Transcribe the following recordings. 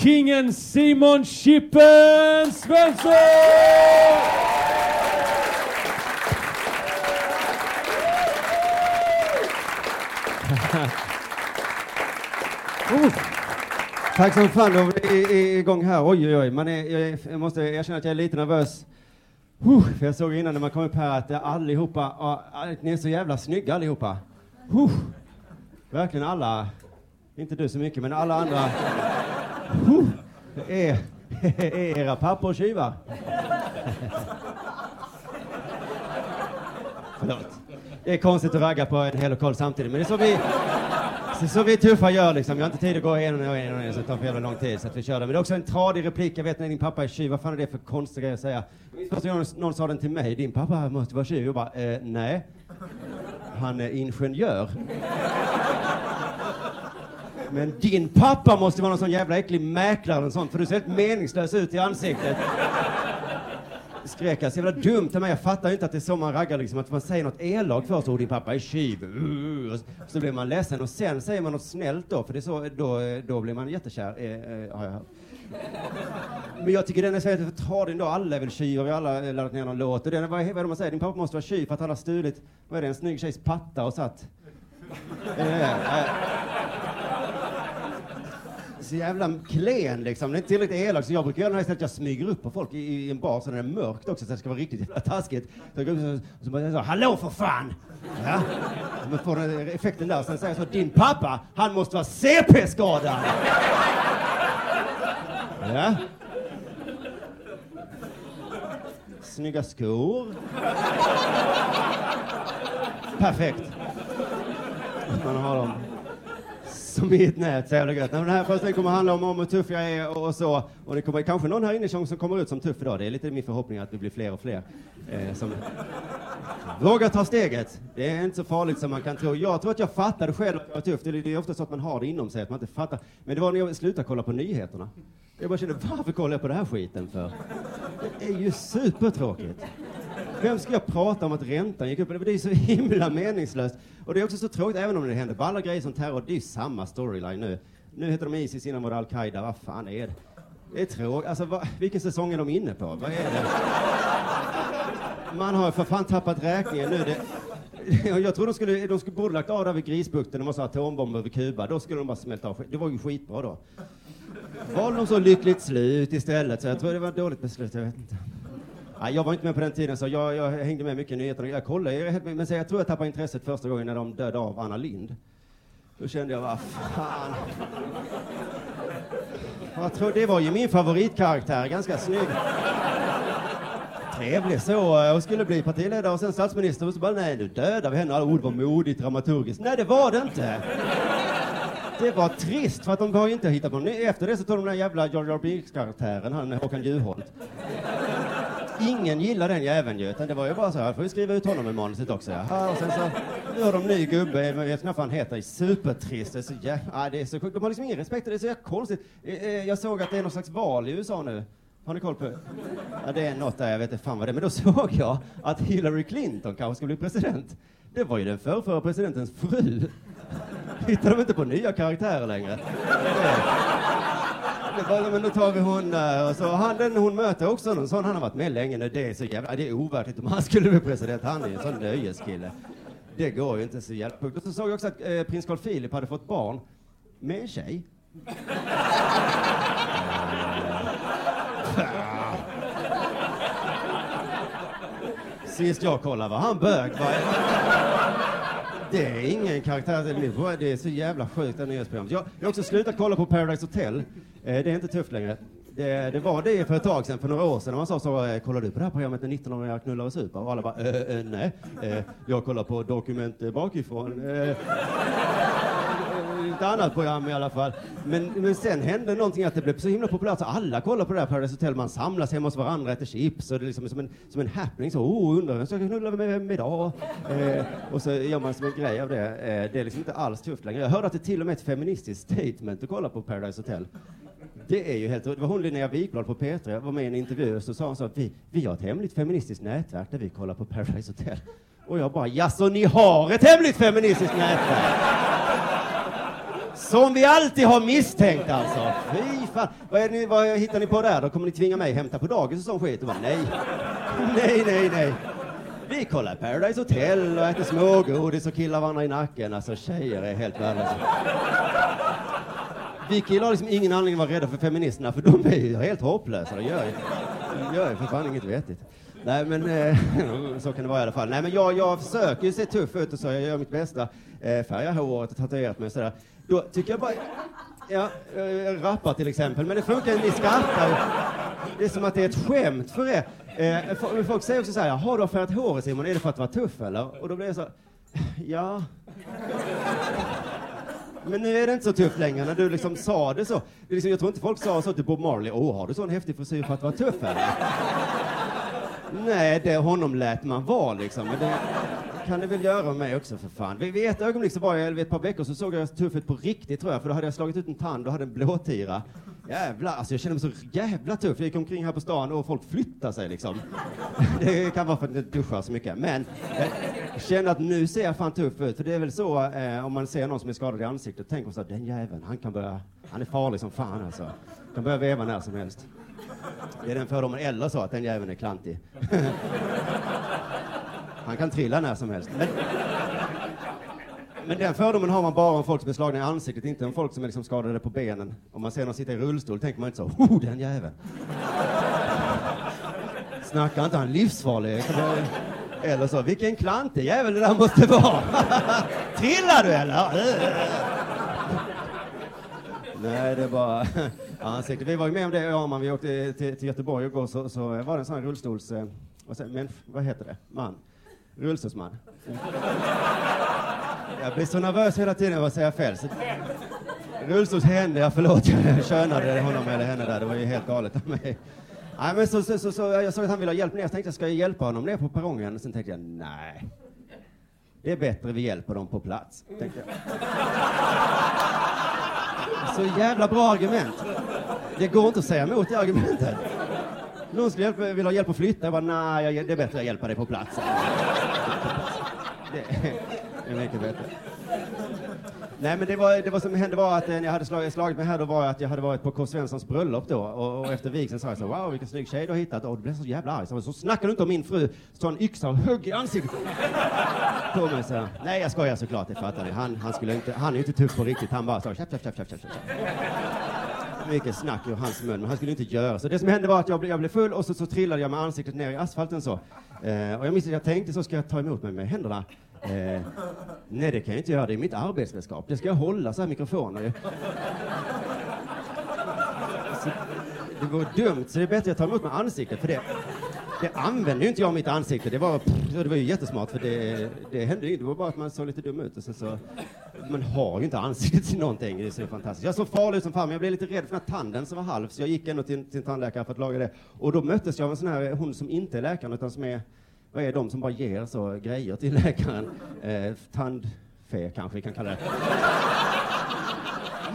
Kingen Simon Chippen Svensson! Oh. Tack som fan, då är vi igång här. Oj, oj, oj. Man är, jag, jag måste erkänna att jag är lite nervös. Uh, för jag såg innan när man kom upp här att allihopa, uh, ni är så jävla snygga allihopa. Uh, verkligen alla, inte du så mycket, men alla andra. Uh, är, är era pappor tjuvar? Förlåt. Det är konstigt att ragga på en hel lokal samtidigt, men det är så vi, så, så vi tuffa gör liksom. Jag har inte tid att gå en och en och en, så det tar för jävla lång tid så att vi kör det. Men det är också en tradig replik. Jag vet när din pappa är tjuv, vad fan är det för konstig grej att säga? Första gången någon sa den till mig, din pappa måste vara tjuv. Jag bara, eh, nej. Han är ingenjör. Men din pappa måste vara någon sån jävla äcklig mäklare eller sånt, för du ser helt meningslös ut i ansiktet. Skrek jag så jävla dumt av mig. Jag fattar inte att det är så man raggar liksom, att man säger något elakt först, och din pappa är tjuv. Uh, så blir man ledsen och sen säger man något snällt då, för det är så, då, då blir man jättekär, eh, eh, har jag hört. Men jag tycker den är så jävla tradig ändå. Alla är väl tjuvar, vi har alla eh, laddat ner någon låt. Och den, vad, vad är det man säger? Din pappa måste vara tjuv för att han har stulit, vad är det, en snygg tjejs patta och satt... Eh, eh, så jävla klen liksom. Det är inte tillräckligt elak så jag brukar göra det här att jag smyger upp på folk i, i en bar så när det är mörkt också så det ska vara riktigt jävla taskigt. Så jag går upp och så bara så, hallå för fan! Ja. Så man får den effekten där. Sen säger jag så, din pappa, han måste vara CP-skadad! Ja. Snygga skor. Perfekt. Man har dem som i ett nät, så jävla gött. Nej, men Den här föreställningen kommer handla om, om hur tuff jag är och, och så. Och det kommer kanske någon här inne som kommer ut som tuff idag. Det är lite min förhoppning att vi blir fler och fler eh, som vågar ta steget. Det är inte så farligt som man kan tro. Jag tror att jag fattade själv att jag var tuff. Det är, det är ofta så att man har det inom sig, att man inte fattar. Men det var när jag slutade kolla på nyheterna. Jag bara kände, varför kollar jag på den här skiten för? Det är ju supertråkigt. Vem ska jag prata om att räntan gick upp? Det är så himla meningslöst. Och det är också så tråkigt, även om det händer balla grejer som terror, det är ju samma storyline nu. Nu heter de Isis, innan var det Al-Qaida, vad fan är det? Det är tråkigt. Alltså, va, vilken säsong är de inne på? Vad är det? Man har för fan tappat räkningen nu. Det, jag tror de skulle, de skulle borde lagt av där vid Grisbukten, de måste ha atombomber över Kuba. Då skulle de bara smälta av. Det var ju skitbra då. Valde de så lyckligt slut istället, så jag tror det var ett dåligt beslut, jag vet inte. Nej, jag var inte med på den tiden, så jag, jag hängde med mycket i nyheterna. Jag kollade, jag, men så jag tror jag tappade intresset första gången när de dödade av Anna Lind. Då kände jag, vad fan. Jag tror det var ju min favoritkaraktär, ganska snygg. Trevlig så, eh, Hon skulle bli partiledare och sen statsminister och så bara, nej nu dödar vi henne. Alla ord var modigt, dramaturgiskt. Nej, det var det inte. Det var trist, för att de har ju inte hittat på något. Efter det så tog de den jävla Jar Jar Binks-karaktären, han Håkan Juholt. Ingen gillar den jäveln ju, utan det var ju bara så här, får vi skriva ut honom i manuset också ja. och sen så, nu har de ny gubbe, jag vet inte vad han heter, supertrist, det är så jävla, det är så sjukt. De har liksom ingen respekt, det är så jävla konstigt. Jag såg att det är någon slags val i USA nu. Har ni koll på Ja, det är något där, jag vet inte fan vad det är. Men då såg jag att Hillary Clinton kanske ska bli president. Det var ju den förrförra presidentens fru. Hittar de inte på nya karaktärer längre? Det bara, men då tar vi hon där. Och så han, den hon möter också någon sån, han har varit med länge nu. Det är så jävla, det är ovärdigt om han skulle bli president. Han är ju en sån nöjeskille. Det går ju inte så jävla Och så såg jag också att eh, prins Carl Philip hade fått barn med en tjej. Sist jag kollade var han bög. Det är ingen karaktär. Det är så jävla sjukt det nyhetsprogrammet. Jag, jag har också slutat kolla på Paradise Hotel. Eh, det är inte tufft längre. Det, det, var det för ett tag sedan, för några år sedan, när man sa så, eh, kollar du på det här programmet när 19-åringar knullar och super? Och alla bara, äh, äh, nej, äh, jag kollar på Dokument bakifrån. Ett annat program i alla fall. Men, men sen hände någonting att det blev så himla populärt så alla kollar på det här Paradise Hotel. Man samlas hemma hos varandra, äter chips och det är liksom som en, som en happening. Så, oh, undrar vem ska jag knulla med vem idag? Eh, och så gör man som en grej av det. Eh, det är liksom inte alls tufft längre. Jag hörde att det till och med är ett feministiskt statement att kolla på Paradise Hotel. Det är ju helt Det var hon Linnea Wikblad på P3, jag var med i en intervju och så sa hon så att vi, vi har ett hemligt feministiskt nätverk där vi kollar på Paradise Hotel. Och jag bara, jaså ni har ett hemligt feministiskt nätverk? Som vi alltid har misstänkt alltså. Fy fan. Vad, är ni, vad hittar ni på där då? Kommer ni tvinga mig hämta på dagis och sån skit? Och bara, nej. Nej, nej, nej. Vi kollar Paradise Hotel och äter smågodis och killar varandra i nacken. Alltså tjejer är helt värdelösa. Vi killar har liksom ingen anledning att vara rädda för feministerna för de är ju helt hopplösa. De gör ju, de gör ju för fan inget vettigt. Nej men eh, så kan det vara i alla fall. Nej men jag, jag försöker ju se tuff ut och så, jag gör mitt bästa. Eh, färgar håret och tatuerat mig och sådär. Då tycker jag bara, ja, eh, jag rappar till exempel, men det funkar inte, ni skrattar Det är som att det är ett skämt för er. Eh, folk säger också så här, har du färgat håret Simon, är det för att vara tuff eller? Och då blir jag så, ja. Men nu är det inte så tufft längre när du liksom sa det så. Det liksom, jag tror inte folk sa så till Bob Marley, åh, har du sån häftig frisyr för att vara tuff eller? Nej, det honom lät man vara liksom. Men det kan det väl göra med mig också för fan. Vid ett ögonblick så var jag, eh, vid ett par veckor så såg jag tuff ut på riktigt tror jag, för då hade jag slagit ut en tand och hade en blåtira. Jävlar, alltså jag kände mig så jävla tuff. Jag gick omkring här på stan och folk flyttade sig liksom. Det kan vara för att jag inte duschar så mycket. Men eh, jag kände att nu ser jag fan tuff ut. För det är väl så eh, om man ser någon som är skadad i ansiktet, tänker man så att den jäveln, han kan börja, han är farlig som fan alltså. Kan börja veva när som helst. Det är den fördomen, eller så att den jäveln är klantig. Han kan trilla när som helst. Men, men den fördomen har man bara om folk som är slagna i ansiktet, inte om folk som är liksom skadade på benen. Om man ser någon sitta i rullstol tänker man inte så, oh den jäveln. Snackar inte han livsfarlig? Eller så, vilken klantig jävel det där måste vara. Trillar du eller? Nej, det är bara ansiktet. Vi var ju med om det, ja, man, vi åkte till, till Göteborg igår så, så var det en sån här rullstols... Eh, vad, säger, men, vad heter det? Man Rullstolsman. Jag blir så nervös hela tiden av att säga fel. Så... Rullstolshände, ja förlåt, jag könade honom eller henne där. Det var ju helt galet av mig. Nej, men så, så, så, så, jag såg att han ville ha hjälp ner, så tänkte jag, ska jag hjälpa honom ner på perrongen? Sen tänkte jag, nej. Det är bättre vi hjälper dem på plats, tänkte jag. Så jävla bra argument. Det går inte att säga emot det argumentet. Någon skulle hjälpa, vill ha hjälp att flytta. Jag bara, nej, det är bättre att hjälpa dig på plats. Det är mycket bättre. Nej, men det, var, det var som hände var att eh, när jag hade slagit, slagit mig här då var att jag hade varit på K. Svenssons bröllop då och, och efter vigseln sa jag så wow vilken snygg tjej du har hittat och då blev så jävla arg. Så, så snackar du inte om min fru. Så en yxa och högg i ansiktet på mig så. Nej jag skojar såklart, det fattar ni. Han, han skulle inte, han är inte tuff på riktigt. Han bara så tjapp, tjapp, tjapp, tjapp, tjapp mycket snack ur hans mun, men han skulle inte göra så. Det som hände var att jag blev, jag blev full och så, så trillade jag med ansiktet ner i asfalten så. Eh, och jag minns att jag tänkte så ska jag ta emot mig med händerna. Eh, nej, det kan jag inte göra. Det är mitt arbetsredskap. Det ska jag hålla så här mikrofoner. Så, det vore dumt, så det är bättre att jag tar emot med ansiktet för det det använde ju inte jag mitt ansikte. Det var, det var ju jättesmart för det, det hände ju inte. Det var bara att man såg lite dum ut. Och sen så, man har ju inte ansiktet till någonting. Det är så fantastiskt. Jag såg farlig ut som fan, men jag blev lite rädd för den här tanden som var halv. Så jag gick ändå till, till en tandläkare för att laga det. Och då möttes jag av en sån här, hon som inte är läkaren utan som är, vad är de som bara ger så grejer till läkaren? Eh, tandfe kanske vi kan kalla det.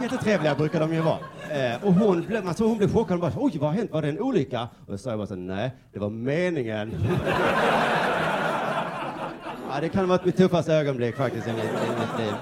Jättetrevliga brukar de ju vara. Eh, och hon blev, man såg hon blev chockad Hon bara, oj vad har hänt, var det en olycka? Och så sa jag bara så, nej, det var meningen. ja, det kan ha varit mitt tuffaste ögonblick faktiskt i mitt, i mitt liv.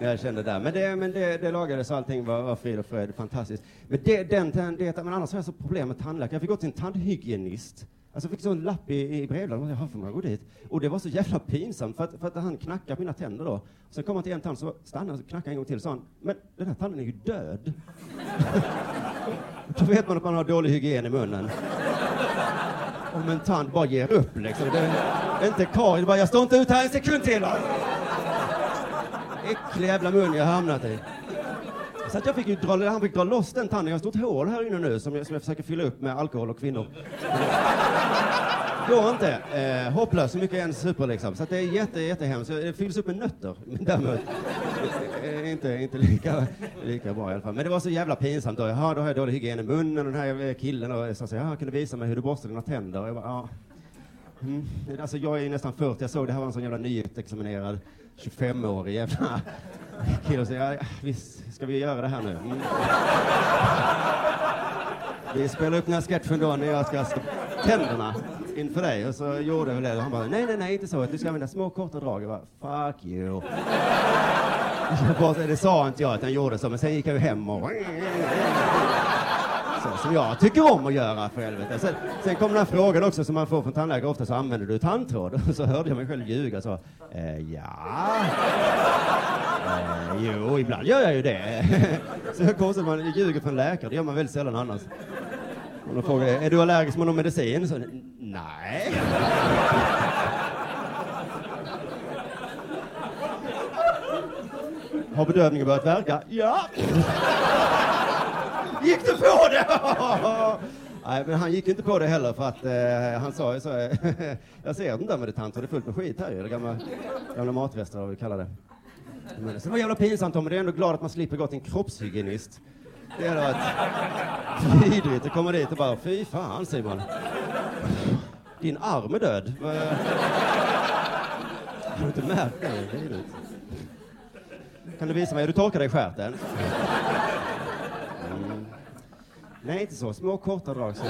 jag kände där. Men det, men det, det lagades och allting var, var frid och fröjd, fantastiskt. Men, det, den, det, men annars har jag så problem med tandläkare. Jag fick gå till en tandhygienist Alltså jag fick så en lapp i, i brevlådan, jaha, får man gå dit? Och det var så jävla pinsamt, för att, för att han knackade på mina tänder då. Sen kom han till en tand, så stannade han och knackade en gång till, och sa han, men den här tanden är ju död. då vet man att man har dålig hygien i munnen. Om en tand bara ger upp liksom. Det är inte Karin, bara jag står inte ut här en sekund till. va? Äcklig jävla mun jag har hamnat i. Så att jag fick ju dra, han fick dra loss den tanden. Jag har ett stort hål här inne nu som jag, som jag försöker fylla upp med alkohol och kvinnor. Går inte. Eh, hopplöst, så mycket en super liksom. Så att det är jätte, jättehemskt. Det fylls upp med nötter. Men däremot eh, inte, inte lika, lika bra i alla fall. Men det var så jävla pinsamt då. Jaha, då har jag dålig hygien i munnen och den här killen och sa så ja, kan du visa mig hur du borstar dina tänder? Och jag bara, ja. Mm. Alltså jag är nästan 40, jag såg det här var en sån jävla nyutexaminerad 25-årig jävla kille. och säger, ja, visst ska vi göra det här nu? Mm. Vi spelar upp den här sketchen då när jag ska slå tänderna inför dig och så gjorde vi det och han bara nej, nej, nej, inte så. Du ska använda små korta drag. Jag bara fuck you. Jag bara, det sa inte jag att han gjorde så, men sen gick jag ju hem och som jag tycker om att göra för helvete. Sen, sen kom den här frågan också som man får från tandläkare ofta, så använder du tandtråd? Och så hörde jag mig själv ljuga så, eh, ja. Eh, jo, ibland gör jag ju det. så det är konstigt, man ljuger för en läkare, det gör man väldigt sällan annars. Och de frågar, är du allergisk mot någon medicin? Så, nej. Har bedövningen börjat verka? Ja. Gick du på det? Nej, men han gick inte på det heller för att eh, han sa ju så, eh, jag ser inte där med det tanter, det är fullt med skit här ju, gamla, gamla matrester vad vi kallar det. Men, så det var jävla pinsamt Tom, men det är ändå glad att man slipper gå till en kroppshygienist. Det hade varit vidrigt att komma dit och bara, fy fan Simon. Din arm är död. Har du inte märkt det? Kan du visa mig hur du torkar dig i stjärten? Nej, inte så. Små korta drag. Så.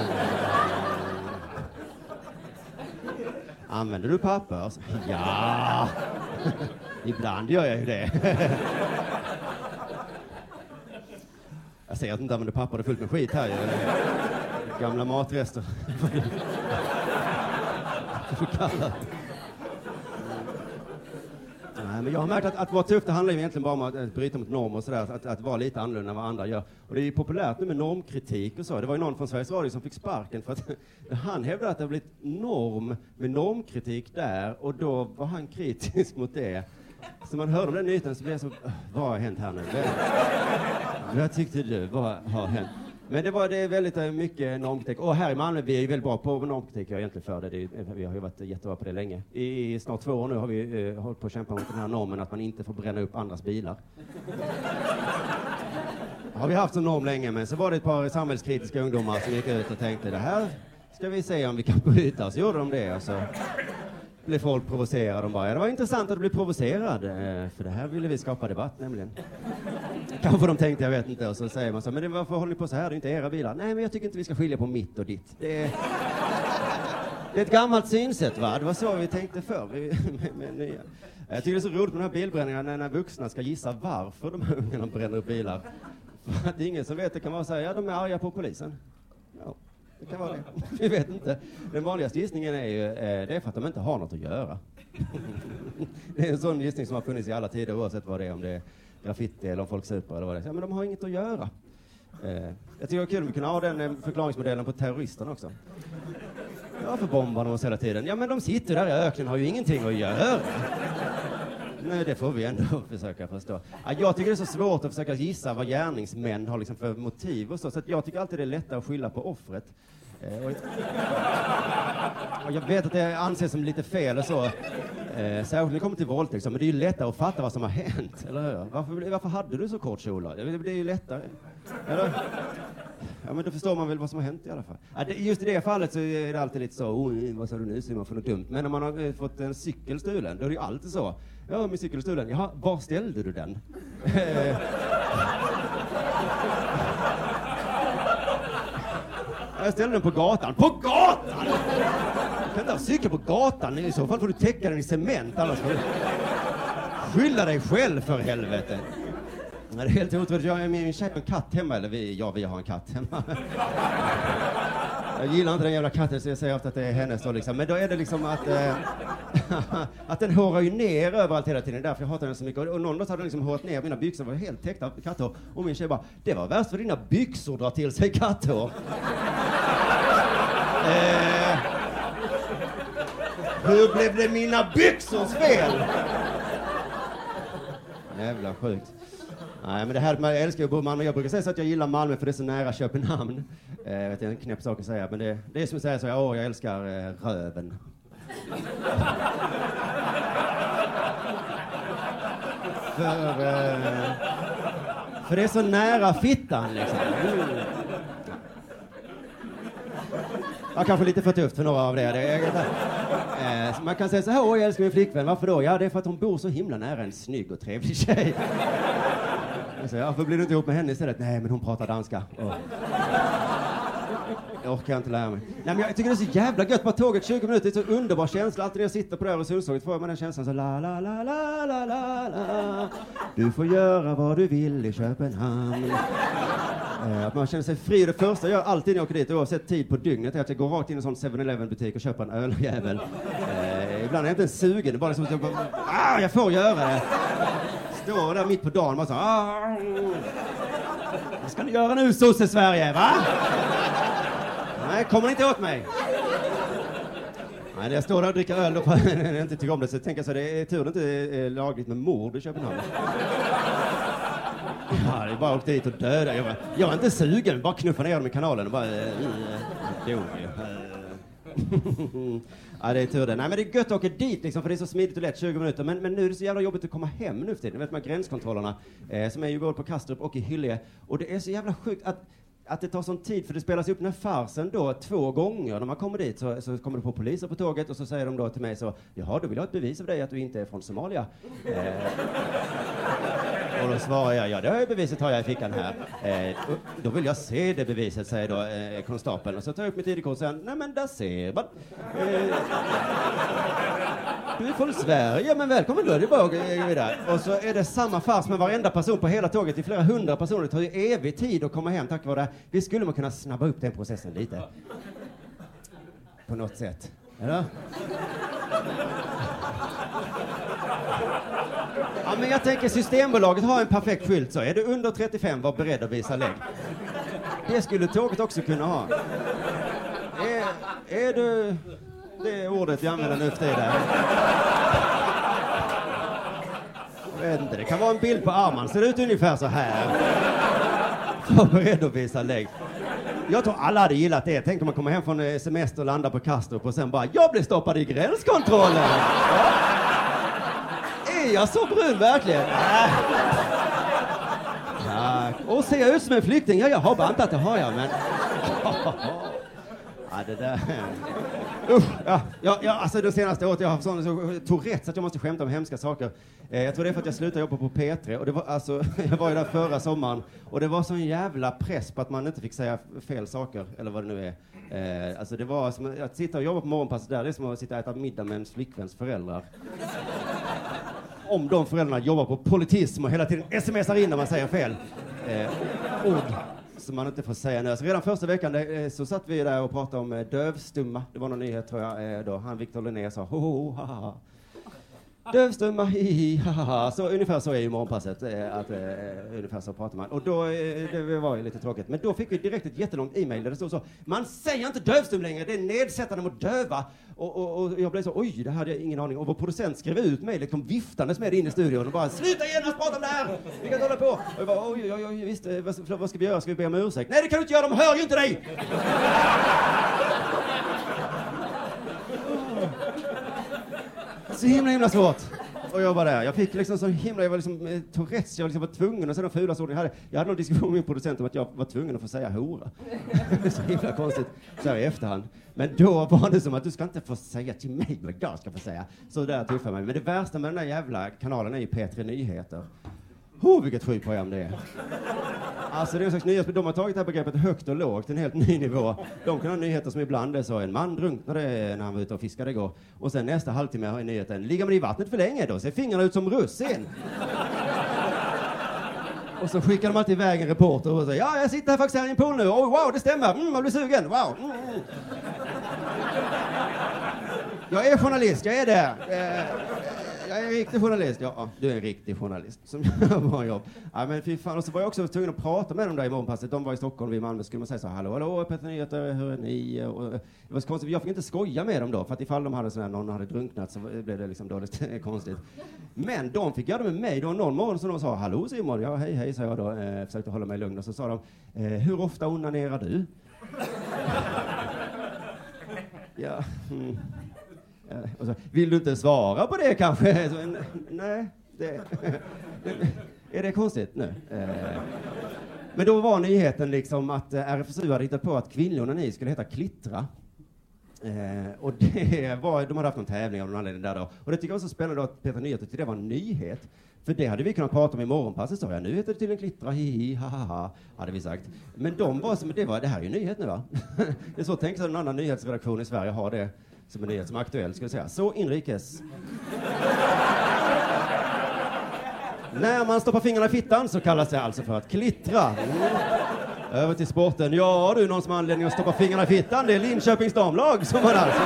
Använder du papper? Ja! Ibland gör jag ju det. Jag säger att du inte använder papper, det är fullt med skit här ju. Gamla matrester. Vad du kallar det. Men jag har märkt att, att vara tuff, det handlar ju egentligen bara om att, att bryta mot normer och sådär, att, att vara lite annorlunda än vad andra gör. Och det är ju populärt nu med normkritik och så. Det var ju någon från Sveriges Radio som fick sparken för att han hävdade att det har blivit norm med normkritik där och då var han kritisk mot det. Så man hörde om den nyheten så blev jag så, vad har hänt här nu? Vad- Vad tyckte du? Vad har hänt? Men det var det är väldigt eh, mycket normkritik. Och här i Malmö, vi är ju väldigt bra på normkritik. Jag är egentligen för det. det är, vi har ju varit jättebra på det länge. I, i snart två år nu har vi eh, hållit på att kämpa mot den här normen att man inte får bränna upp andras bilar. har vi haft som norm länge, men så var det ett par samhällskritiska ungdomar som gick ut och tänkte det här ska vi se om vi kan bryta. Så gjorde de det och så blev folk provocerade. De bara, ja, det var intressant att du blev provocerad, eh, för det här ville vi skapa debatt nämligen. Kanske de tänkte, jag vet inte. Och så säger man så, men varför håller ni på så här? Det är inte era bilar. Nej, men jag tycker inte vi ska skilja på mitt och ditt. Det är, det är ett gammalt synsätt, va? Det var så vi tänkte förr. Med, med nya. Jag tycker det är så roligt med de här bilbränningarna när, när vuxna ska gissa varför de här ungarna bränner upp bilar. För att det är ingen som vet, det kan vara så här, ja de är arga på polisen. Ja, det kan vara det. Vi vet inte. Den vanligaste gissningen är ju, eh, det är för att de inte har något att göra. Det är en sån gissning som har funnits i alla tider oavsett vad det är, om det är graffiti eller om folk super eller vad det är. Ja, men de har inget att göra. Eh, jag tycker det är kul om vi kunde ha den eh, förklaringsmodellen på terroristerna också. Varför bombar de oss hela tiden? Ja, men de sitter där i öknen och har ju ingenting att göra. Nej, det får vi ändå försöka förstå. Ja, jag tycker det är så svårt att försöka gissa vad gärningsmän har liksom för motiv och så, så att jag tycker alltid det är lättare att skylla på offret. Eh, och, och jag vet att det anses som lite fel och så, eh, särskilt när det kommer till våldtäkt, men det är ju lättare att fatta vad som har hänt, eller hur? Varför, varför hade du så kort kjol? då? Det blir ju lättare. Eller? Ja, men då förstår man väl vad som har hänt i alla fall. Ja, det, just i det fallet så är det alltid lite så, oh, vad sa du nu Simon för något dumt? Men när man har eh, fått en cykel stulen, då är det ju alltid så. Ja, min cykel är stulen. Jaha, var ställde du den? Eh, jag ställde den på gatan. På gatan! Du kan inte ha cykel på gatan. I så fall får du täcka den i cement. Annars får du skylla dig själv för helvete. Det är helt otroligt. Jag och min tjej har en katt hemma. Eller vi, ja, vi har en katt hemma. Jag gillar inte den jävla katten så jag säger ofta att det är hennes då liksom. Men då är det liksom att, eh, att den hårar ju ner överallt hela tiden. Det är därför jag hatar den så mycket. Och någon dag hade den liksom hårat ner mina byxor, var helt täckta av katthår. Och min tjej bara, det var värst för dina byxor drar till sig katthår. eh, hur blev det mina byxors fel? Jävla sjukt. Nej, men det här, jag älskar ju att bo i Malmö. Jag brukar säga så att jag gillar Malmö för det är så nära Köpenhamn. Eh, jag vet, det är en knäpp sak att säga, men det, det är som att säga så, åh, jag älskar eh, röven. för, eh, för det är så nära fittan, liksom. Mm. Ja, kanske lite för tufft för några av er. Det eh, man kan säga så här, åh jag älskar min flickvän, varför då? Ja, det är för att hon bor så himla nära en snygg och trevlig tjej. Jag varför blir du inte ihop med henne istället? Nej, men hon pratar danska. Oh. Jag orkar inte lära mig. Nej, men jag tycker det är så jävla gött på tåget 20 minuter. Det är så underbar känsla. Alltid när jag sitter på det här Öresundståget får jag den känslan så la la la la la la la. Du får göra vad du vill i Köpenhamn. Eh, Att man känner sig fri. Det första jag gör alltid när jag åker dit, oavsett tid på dygnet, är att jag går rakt in i en sån 7-Eleven butik och köper en öljävel. Eh, ibland är jag inte ens sugen, det är bara liksom att jag bara, ah, jag får göra det. Står där mitt på dagen och bara så, vad ska ni göra nu sosse-Sverige, va? Nej, kommer ni inte åt mig? Nej, när jag står där och dricker öl och inte tycker om det så tänker jag så det är tur det inte är lagligt med mord i Köpenhamn. Ja, det är bara att åka dit och döda. Jag, bara, jag är inte sugen, bara knuffa ner dem i kanalen och bara... Äh, dog ju. ja, det är tur det. Nej, men det är gött att åka dit liksom, för det är så smidigt och lätt, 20 minuter. Men, men nu är det så jävla jobbigt att komma hem nu för tiden. Ni vet de här gränskontrollerna eh, som är ju både på Kastrup och i Hyllie. Och det är så jävla sjukt att att det tar sån tid, för det spelas upp den här farsen då två gånger när man kommer dit så, så kommer det på poliser på tåget och så säger de då till mig så, jaha, då vill jag ha ett bevis av dig att du inte är från Somalia. Eh, då svarar jag, ja det har jag beviset har jag i fickan här. Eh, då vill jag se det beviset, säger då eh, konstapeln. Och så tar jag upp mitt ID-kort och säger, nej men där ser man. Eh, du är från Sverige, men välkommen då, det är bara att gå eh, vidare. Och så är det samma fars med varenda person på hela tåget, i flera hundra personer. Det tar ju evig tid att komma hem tack vare det. Vi skulle man kunna snabba upp den processen lite. På något sätt. Eller? Ja, men jag tänker Systembolaget har en perfekt skylt så. Är du under 35, var beredd att visa lägg. Det skulle tåget också kunna ha. Är, är du... Det är ordet vi använder nu för tiden. Jag vet inte, det kan vara en bild på armen. Ser ut ungefär så här. Var beredd att visa lägg. Jag tror alla hade gillat det. Tänk om man kommer hem från semester och landar på Kastrup och sen bara, jag blev stoppad i gränskontrollen. Ja. Är jag så brun verkligen? Äh. Och ser jag ut som en flykting? Ja, jag har bantat, det har jag, men... Ja, det där... Usch, ja, ja, ja, alltså det senaste året jag har haft sån så, Tourettes att jag måste skämta om hemska saker. Eh, jag tror det är för att jag slutade jobba på P3 och det var alltså, jag var ju där förra sommaren och det var sån jävla press på att man inte fick säga fel saker, eller vad det nu är. Eh, alltså det var som att sitta och jobba på morgonpasset där, det är som att sitta och äta middag med en flickväns föräldrar. Om de föräldrarna jobbar på politism och hela tiden smsar in när man säger fel eh, ord som man inte får säga nu. Alltså redan första veckan eh, så satt vi där och pratade om eh, dövstumma. Det var någon nyhet tror jag eh, då. Han Victor Linné sa ho, ho, ha, ha. Dövstumma, ah, hi, hi, ha, ha. Så ungefär så är ju morgonpasset. Eh, att, eh, ungefär så pratar man. Och då, eh, det var ju lite tråkigt. Men då fick vi direkt ett jättelångt e-mail där det stod så. Man säger inte dövstum längre, det är nedsättande mot döva. Och, och, och jag blev så, oj, det hade jag ingen aning om. Och vår producent skrev ut mejlet, kom viftandes med det in i studion och bara, sluta genast prata om det här! Vi kan inte hålla på! Och jag bara, oj, oj, oj, visst, eh, vad, vad ska vi göra? Ska vi be om ursäkt? Nej, det kan du inte göra, de hör ju inte dig! Så himla, himla svårt att jobba där. Jag fick liksom så himla, jag var liksom eh, Tourettes, jag liksom var tvungen att säga de fulaste orden jag hade. Jag hade någon diskussion med min producent om att jag var tvungen att få säga hora. det så himla konstigt så här i efterhand. Men då var det som att du ska inte få säga till mig vad jag ska få säga. Så där tuffade jag mig. Men det värsta med den där jävla kanalen är ju P3 Nyheter. Oh, vilket skitprogram det är. Alltså det är en slags nyhets... De har tagit det här begreppet högt och lågt till en helt ny nivå. De kan ha nyheter som ibland är så, en man drunknade när han var ute och fiskade igår. Och sen nästa halvtimme har nyheten, ligger man i vattnet för länge då ser fingrarna ut som russin. Och så skickar de alltid iväg en reporter och säger ja, jag sitter här faktiskt här i en pool nu. Oh, wow, det stämmer. Mm, man blir sugen. Wow. Mm, mm. Jag är journalist, jag är det. Eh, jag är en riktig journalist. Ja, du är en riktig journalist som gör bra jobb. Ja, men fy fan. Och så var jag också tvungen att prata med dem där i morgonpasset. De var i Stockholm, vi i Malmö. Skulle man säga så hallå, hallå, Petter Nyheter, hur är ni? Och det var så konstigt, jag fick inte skoja med dem då, för att ifall de hade sån här, någon hade drunknat så blev det liksom dåligt konstigt. Men de fick göra det med mig då någon morgon som de sa, hallå Simon, ja hej hej, sa jag då, eh, försökte hålla mig lugn. Och så sa de, eh, hur ofta onanerar du? ja, mm. Och så, vill du inte svara på det kanske? Så, nej, det, är det konstigt nu? Eh, men då var nyheten liksom att eh, RFSU hade hittat på att kvinnlig onani skulle heta klittra. Eh, och det var, de hade haft någon tävling av någon anledning där då. Och det tycker jag var så spännande att Peter Nyheter tyckte det var en nyhet. För det hade vi kunnat prata om i morgonpasset, sa jag. Nu heter det tydligen klittra, hihi, ha, ha, ha, hade vi sagt. Men de var som, det var, det här är ju nyhet nu va? det är så tänk sig en annan nyhetsredaktion i Sverige har det som en nyhet som är aktuell, ska jag säga. Så inrikes. När man stoppar fingrarna i fittan så kallas det alltså för att klittra. Mm. Över till sporten. Ja du, någon som har anledning att stoppa fingrarna i fittan, det är Linköpings damlag som man alltså.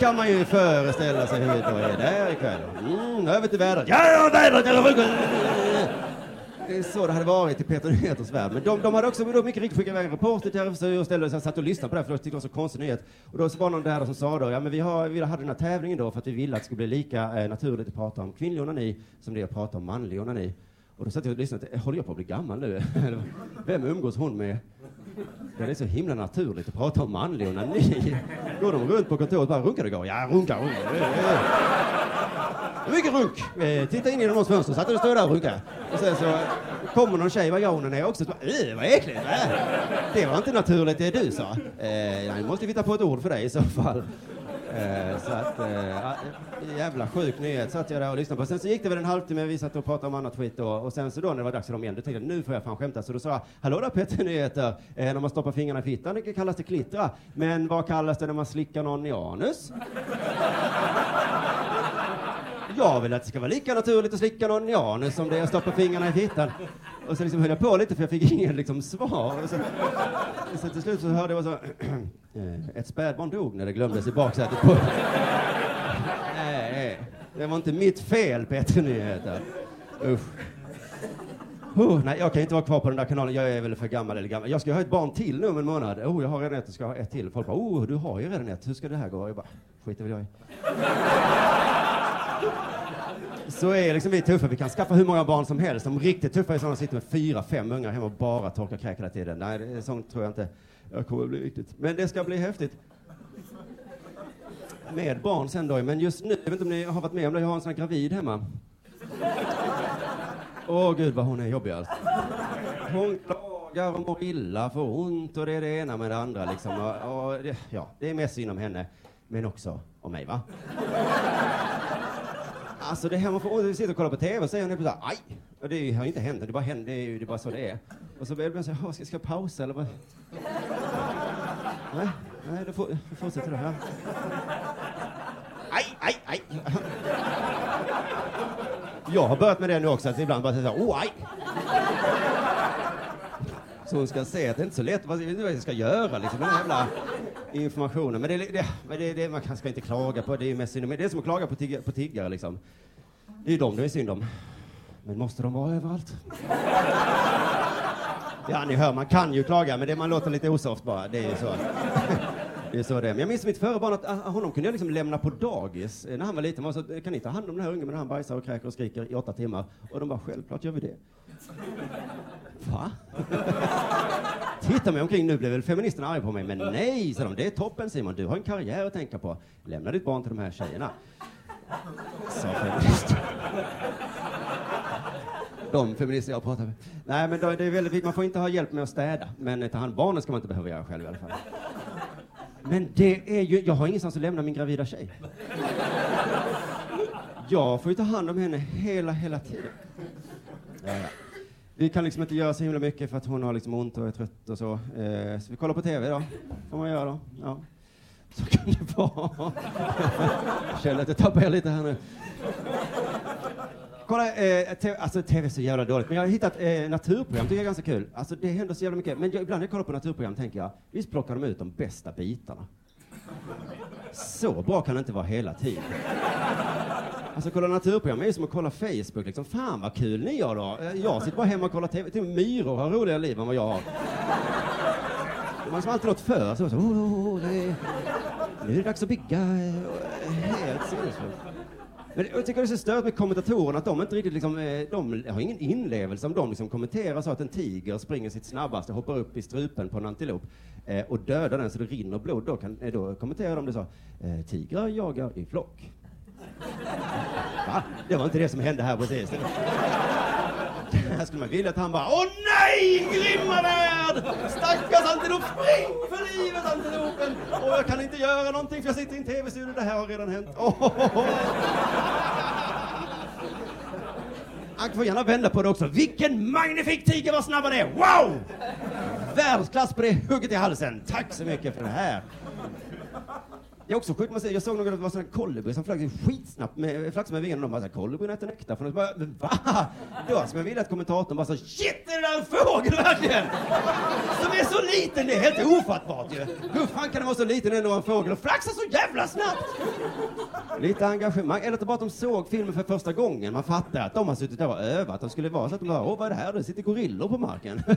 kan man ju föreställa sig hur det är där ikväll. Mm, över till vädret. Ja, ja, vädret! Det är så det hade varit i Peter Nyheters värld. Men de, de hade också då mycket riktigt skickat iväg en reporter till RFSU och ställde sig och satt och lyssnade på det för de tyckte det var så konstig nyhet. Och då så var någon där som sa då, ja men vi, har, vi hade den här tävlingen då för att vi ville att det skulle bli lika eh, naturligt att prata om kvinnlig onani som det är att prata om manlig onani. Och då satt jag och lyssnade, håller jag på att bli gammal nu? Vem umgås hon med? Ja, det är så himla naturligt att prata om manlig onani. Går de runt på kontoret och bara, runkar du går? Ja, runka, runka. Mycket runk. Eh, titta in genom någons fönster, satt och stod där och runkade. Och sen så kommer någon tjej, vad gör hon är också? Så, eh, vad äckligt! Det var inte naturligt det du sa. Eh, jag måste hitta på ett ord för dig i så fall. Eh, så att, eh, jävla sjuk nyhet satt jag där och lyssnade på. Sen så gick det väl en halvtimme, vi satt och pratade om annat skit då. Och sen så då när det var dags för dem igen, då tänkte jag nu får jag fan skämta. Så då sa jag, hallå där Petter Nyheter, eh, när man stoppar fingrarna i fittan, det kallas det klittra. Men vad kallas det när man slickar någon i anus? jag vill att det ska vara lika naturligt att slicka någon i anus som det är att stoppa fingrarna i fittan. Och så liksom höll jag på lite för jag fick inget liksom, svar. Och så, så till slut så hörde jag så ett spädbarn dog när det glömdes i baksätet på... Nej, det var inte mitt fel, Petter Nyheter. Usch. Oh, nej, jag kan inte vara kvar på den där kanalen. Jag är väl för gammal eller gammal. Jag ska ha ett barn till nu om en månad. Oh, jag har redan ett, jag ska ha ett till. Folk bara, oh, du har ju redan ett. Hur ska det här gå? Jag bara, skiter väl jag i. Så är liksom vi tuffa. Vi kan skaffa hur många barn som helst. De riktigt tuffa är sådana som sitter med fyra, fem ungar hemma och bara torkar kräk hela tiden. Nej, det, sånt tror jag inte jag kommer att bli riktigt. Men det ska bli häftigt. Med barn sen då. Men just nu, jag vet inte om ni har varit med om det, jag har en sån här gravid hemma. Åh gud vad hon är jobbig alltså. Hon klagar och mår illa, får ont och det är det ena med det andra liksom. Och, och det, ja, det är mest synd om henne, men också om mig va. Alltså det här man får, ont. vi sitter och kollar på TV och säger hon plötsligt aj! Och det har inte hänt, det bara händer, det är, det är bara så det är. Och så börjar man säga, ska, ska jag pausa eller vad? Nej, nej, då, får, då fortsätter du. Ja. Aj, aj, aj! Jag har börjat med det nu också, att ibland bara säga oh, aj! Så hon ska se att det är inte så lätt, vad jag ska göra liksom, den jävla informationen. Men det, det, det, det man ska inte klaga på, det är mest synd Det är som att klaga på, tigg, på tiggare liksom. Det är ju dem det är synd om. Men måste de vara överallt? Ja, ni hör, man kan ju klaga, men det man låter lite osoft bara. Det är ju så. Det är så det är. Men jag minns mitt förra barn, att ah, honom kunde jag liksom lämna på dagis eh, när han var liten. Man sa, kan ni ta hand om den här ungen, men han bajsar och kräker och skriker i åtta timmar. Och de bara, självklart gör vi det. Va? Titta mig omkring nu blev väl feministerna arga på mig, men nej, sa de, det är toppen Simon, du har en karriär att tänka på. Lämna ditt barn till de här tjejerna. Sa feministen. De feminister jag pratar med. Nej, men det är väldigt viktigt, man får inte ha hjälp med att städa, men ta hand om barnen ska man inte behöva göra själv i alla fall. Men det är ju, jag har ingenstans att lämna min gravida tjej. Jag får ju ta hand om henne hela, hela tiden. Ja, ja. Vi kan liksom inte göra så himla mycket för att hon har liksom ont och är trött och så. Eh, så vi kollar på TV då. får man göra då. Ja. Så kan det vara. Jag känner att jag tappar er lite här nu. kolla, eh, te, alltså TV är så jävla dåligt, men jag har hittat eh, naturprogram, det är ganska kul. Alltså det händer så jävla mycket, men jag, ibland när jag kollar på naturprogram tänker jag, visst plockar de ut de bästa bitarna? Så bra kan det inte vara hela tiden. Alltså kolla naturprogram är ju som att kolla Facebook liksom. Fan vad kul ni har då. Eh, jag sitter bara hemma och kollar TV. Till och med myror har roligare liv än vad jag har. Man har som alltid något för. Så, så, oh, oh, oh, det nu är det dags att bygga. Eh, helt sinnessjukt. Men jag tycker det är så stört med kommentatorerna att de inte riktigt liksom, eh, de har ingen inlevelse om de liksom kommenterar så att en tiger springer sitt snabbaste, hoppar upp i strupen på en antilop eh, och dödar den så det rinner blod. Då, kan, eh, då kommenterar de det så. Eh, tigrar jagar i flock. Va? Det var inte det som hände här precis. Här skulle man vilja att han bara Åh nej, grymma värld! Stackars antilop, spring för livet antilopen! Och jag kan inte göra någonting för jag sitter i en tv-studio, det här har redan hänt. Åh. Han får gärna vända på det också. Vilken magnifik tiger, vad snabb han är! Wow! Världsklass på det hugget i halsen. Tack så mycket för det här. Jag är också sjukt, man ser, jag såg någon, det var sådana kolibri som flög skitsnabbt med, flaxade med vingarna. De bara såhär, äter nektar. För de bara, va? Då skulle man vilja att kommentatorn bara sa, shit är det där en fågel verkligen? Som är så liten, det är helt ofattbart ju. Hur fan kan det vara så liten ändå en fågel och flaxa så jävla snabbt? Lite engagemang, eller att bara att de såg filmen för första gången. Man fattar att de har suttit där och övat. De skulle vara så att de bara, åh vad är det här? Det sitter gorillor på marken.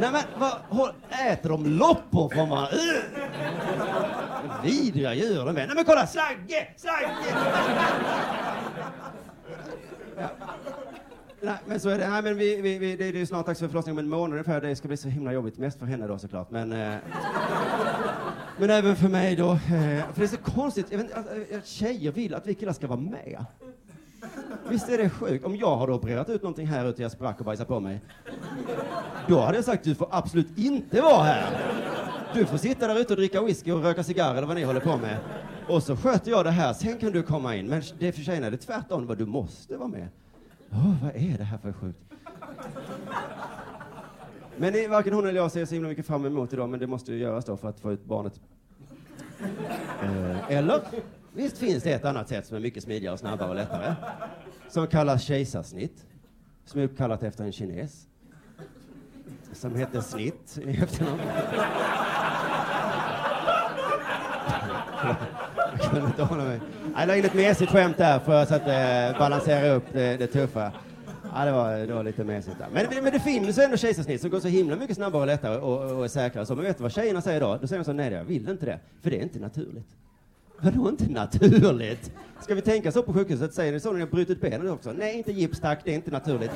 Nej men vad, äter de loppor får man? Vidriga djur de är. Nej men kolla, Slagge! Slagge! Ja. Nej men så är det. Nej men vi, vi, vi, det, är är snart dags för förlossning om en månad ungefär. Det ska bli så himla jobbigt. Mest för henne då såklart. Men, eh, men även för mig då. Eh, för det är så konstigt. Jag vet, att alltså, tjejer vill att vi killar ska vara med. Visst är det sjukt? Om jag hade opererat ut någonting här ute, jag sprack och bajsade på mig. Då hade jag sagt du får absolut inte vara här. Du får sitta där ute och dricka whisky och röka cigarr eller vad ni håller på med. Och så sköter jag det här, sen kan du komma in. Men det är för tjejerna är tvärtom, vad du måste vara med. Åh, vad är det här för sjukt? Men det, varken hon eller jag ser så himla mycket fram emot idag, men det måste ju göras då för att få ut barnet. Eh, eller? Visst finns det ett annat sätt som är mycket smidigare, och snabbare och lättare. Som kallas kejsarsnitt. Som är uppkallat efter en kines. Som heter Snitt i efternamn. Jag kunde inte hålla mig. Jag la in ett mesigt skämt där för att eh, balansera upp det, det tuffa. Ja, det var, det var lite mesigt där. Men, men det finns ändå kejsarsnitt som går så himla mycket snabbare och lättare och, och är säkrare. Så, men vet du vad tjejerna säger då? Då säger de så, nej jag vill inte det, för det är inte naturligt. Vadå inte naturligt? Ska vi tänka så på sjukhuset? Säger ni så när ni har brutit benen också? Nej, inte gips tack, det är inte naturligt.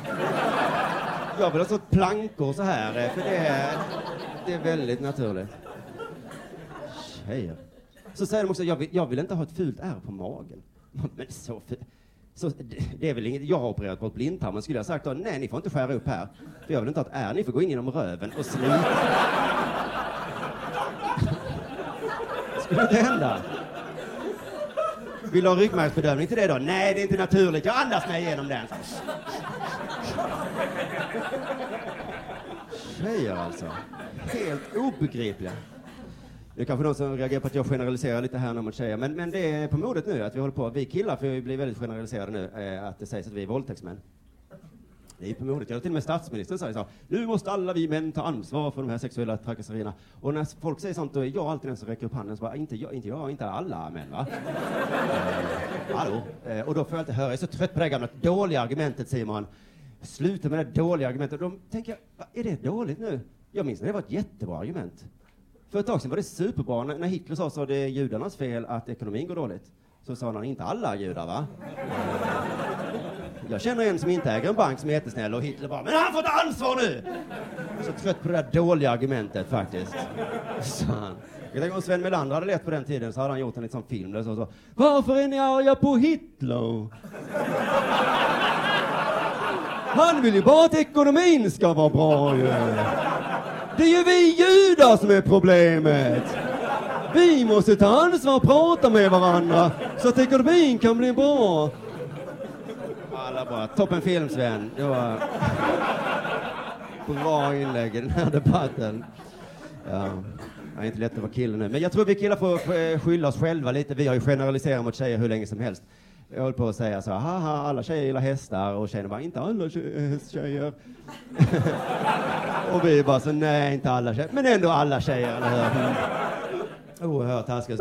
Jag vill ha sånt plankor så här, eh, för det är, det är väldigt naturligt. Tjejer. Så säger de också, jag vill, jag vill inte ha ett fult ärr på magen. Men så fult. Så, det är väl inget, jag har opererat bort blindtarmen, skulle jag sagt då, nej ni får inte skära upp här. För jag vill inte ha ett ärr, ni får gå in genom röven och sluta. Skulle det hända? Vill du ha ryggmärgsbedövning till det då? Nej, det är inte naturligt. Jag andas mig igenom den. Tjejer alltså. Helt obegripliga. Det är kanske någon som reagerar på att jag generaliserar lite här nu mot tjejer, men, men det är på modet nu att vi håller på, vi killar får ju bli väldigt generaliserade nu, eh, att det sägs att vi är våldtäktsmän. Det är på modet. Jag till och med statsministern säger så. Nu måste alla vi män ta ansvar för de här sexuella trakasserierna. Och när folk säger sånt, då är jag alltid den som räcker upp handen. Så bara, inte jag, inte jag, inte alla män va? Eh, hallå? Eh, och då får jag alltid höra, jag är så trött på det gamla dåliga argumentet Simon. Sluta med det dåliga argumentet. Och då tänker jag, är det dåligt nu? Jag minns när det var ett jättebra argument. För ett tag sedan var det superbra när när Hitler sa så det är judarnas fel att ekonomin går dåligt. Så sa han inte alla judar va? Jag känner en som inte äger en bank som är jättesnäll och Hitler bara, men han får ta ansvar nu! Jag är Så trött på det där dåliga argumentet faktiskt. Så han. Jag tänker om Sven Melander hade lett på den tiden så hade han gjort en sån film där så, så Varför är ni arga på Hitler? Han vill ju bara att ekonomin ska vara bra ju. Det är ju vi judar som är problemet. Vi måste ta ansvar och prata med varandra så att ekonomin kan bli bra jävla bra. toppen film Sven. Det var bra inlägg i den här debatten. Ja. Det är inte lätt att vara kille nu. Men jag tror vi killar får eh, skylla oss själva lite. Vi har ju generaliserat mot tjejer hur länge som helst. Jag höll på att säga så, haha, alla tjejer gillar hästar och tjejerna bara, inte alla eh, tjejer. hästtjejer. och vi bara så, nej, inte alla tjejer, men ändå alla tjejer, eller hur? Mm. Oerhört taskigt.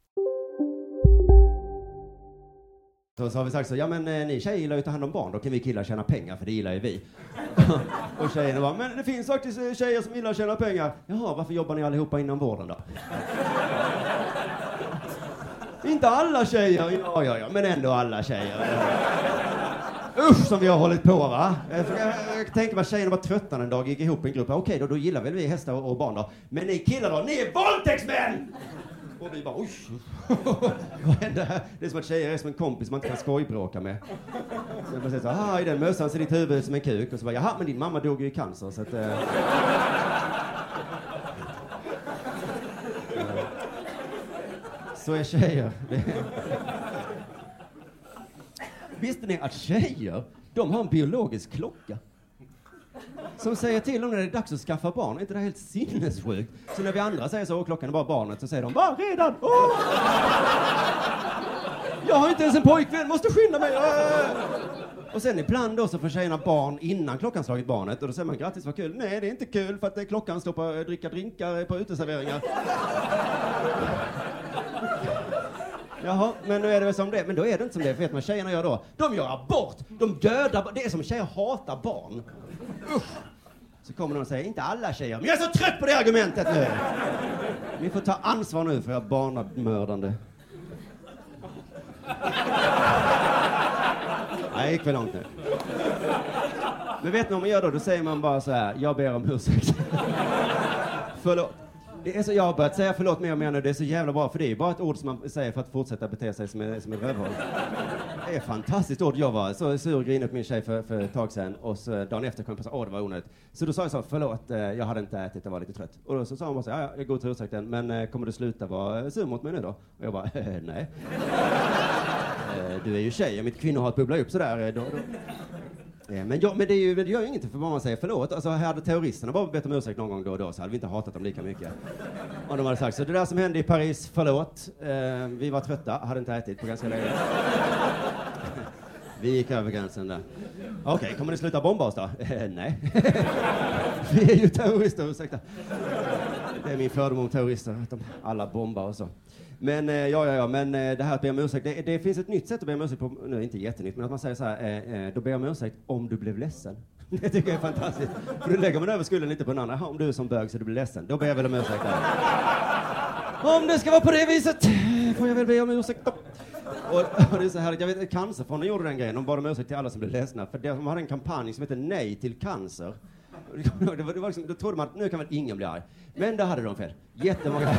Så, så har vi sagt så, ja men eh, ni tjejer gillar ju att ta hand om barn, då kan vi killar tjäna pengar för det gillar ju vi. och tjejerna bara, men det finns faktiskt eh, tjejer som gillar att tjäna pengar. Jaha, varför jobbar ni allihopa inom vården då? Inte alla tjejer, ja ja ja, men ändå alla tjejer. Usch som vi har hållit på va. Jag, jag, jag tänker mig att tjejerna var trötta en dag, gick ihop i en grupp. Okej då, då gillar väl vi hästar och, och barn då. Men ni killar då, ni är våldtäktsmän! Och vi bara oj. Vad händer här? Det är som att tjejer är som en kompis man inte kan skojbråka med. Så jag bara säger så här, ah, i den mössan ser ditt huvud ut som en kuk. Och så bara, jaha, men din mamma dog ju i cancer så att... Eh. Så är tjejer. Visste ni att tjejer, de har en biologisk klocka? Som säger till dem när det är dags att skaffa barn. Är inte det helt sinnessjukt? Så när vi andra säger så, och klockan är bara barnet, så säger de, va, redan? Oh! Jag har inte ens en pojkvän, måste skynda mig! Äh! Och sen ibland då så får tjejerna barn innan klockan slagit barnet och då säger man grattis vad kul. Nej det är inte kul för att klockan står på att dricka drinkar äh, på uteserveringar. Jaha, men nu är det väl som det Men då är det inte som det, för vet man vad tjejerna gör då? De gör abort! De dödar barn. Det är som tjejer hatar barn. Usch! Så kommer någon och säger, inte alla tjejer, men jag är så trött på det argumentet nu! Ni får ta ansvar nu för jag barnamördande. Nej, det gick för långt nu. Men vet ni vad man gör då? Då säger man bara så här, jag ber om ursäkt. Förlåt. Det är så, jag har börjat säga förlåt mer och mer nu, det är så jävla bra, för det är bara ett ord som man säger för att fortsätta bete sig som, en- som ett rövhål. Det är ett fantastiskt ord. Jag var så sur och grinig på min tjej för, för ett tag sedan och så dagen efter kom jag på att åh det var onödigt. Så då sa jag så, förlåt, eh, jag hade inte ätit, jag var lite trött. Och då så sa hon bara så, ja, ja, jag går till ursäkten, men eh, kommer du sluta vara sur mot mig nu då? Och jag bara, eh, nej. Eh, Du är ju tjej och mitt kvinnohat bubblar upp sådär. eh, Då, då. Eh, men, ja, men det, är ju, det gör ju ingenting för vad man säger förlåt. Alltså, hade terroristerna bara bett om ursäkt någon gång då och då så hade vi inte hatat dem lika mycket. Om de hade sagt så. Det där som hände i Paris, förlåt. Eh, vi var trötta, hade inte ätit på ganska länge. Vi gick över gränsen där. Okej, kommer ni sluta bomba oss då? Eh, nej. vi är ju terrorister, ursäkta. Det är min fördom om terrorister, att de alla bombar och så. Men eh, ja, ja, ja, men eh, det här att be om ursäkt, det, det finns ett nytt sätt att be om ursäkt på, nu inte jättenytt, men att man säger så här, eh, eh då ber jag om ursäkt om du blev ledsen. Det tycker jag är fantastiskt. För då lägger man över skulden lite på den andra. Jaha, om du är som bög så du blir ledsen, då ber jag väl om ursäkt där. Om det ska vara på det viset får jag väl be om ursäkt då. Och, och det är så här, jag vet Cancerfonden gjorde den grejen, de bad om ursäkt till alla som blev ledsna, för de hade en kampanj som hette Nej till cancer. Det var, det var, det liksom, då trodde man att nu kan väl ingen bli arg. Men där hade de fel. Jättemånga.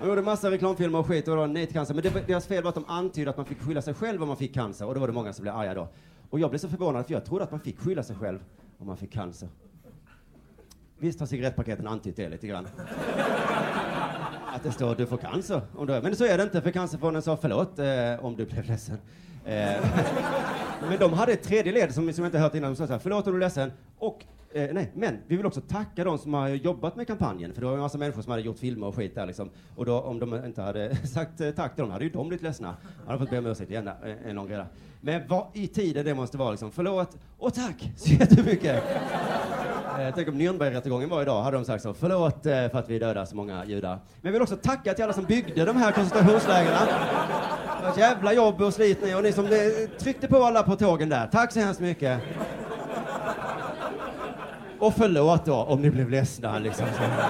De gjorde massa reklamfilmer och skit och det var nej till cancer. Men det, deras fel var att de antydde att man fick skylla sig själv om man fick cancer. Och då var det många som blev arga då. Och jag blev så förvånad för jag trodde att man fick skylla sig själv om man fick cancer. Visst har cigarettpaketen antytt det lite grann. Att det står du får cancer om du är. Men så är det inte för Cancerfonden sa förlåt eh, om du blev ledsen. Eh, men de hade ett tredje led som, som jag inte hört innan. De sa så här, förlåt om du är ledsen. Och, eh, nej, men vi vill också tacka de som har jobbat med kampanjen. För det var en massa människor som hade gjort filmer och skit där liksom. Och då, om de inte hade sagt eh, tack till dem hade ju de blivit ledsna. Hade fått be om ursäkt igen, där, en lång reda. Men vad i tiden det måste vara liksom, förlåt och tack så jättemycket. Eh, Tänk om Nürnbergrättegången var idag, hade de sagt så. Förlåt eh, för att vi dödar så många judar. Men jag vill också tacka till alla som byggde de här koncentrationslägren. Det jävla jobb och slit ni och ni som eh, tryckte på alla på tågen där. Tack så hemskt mycket. Och förlåt då om ni blev ledsna liksom. Så. Ja.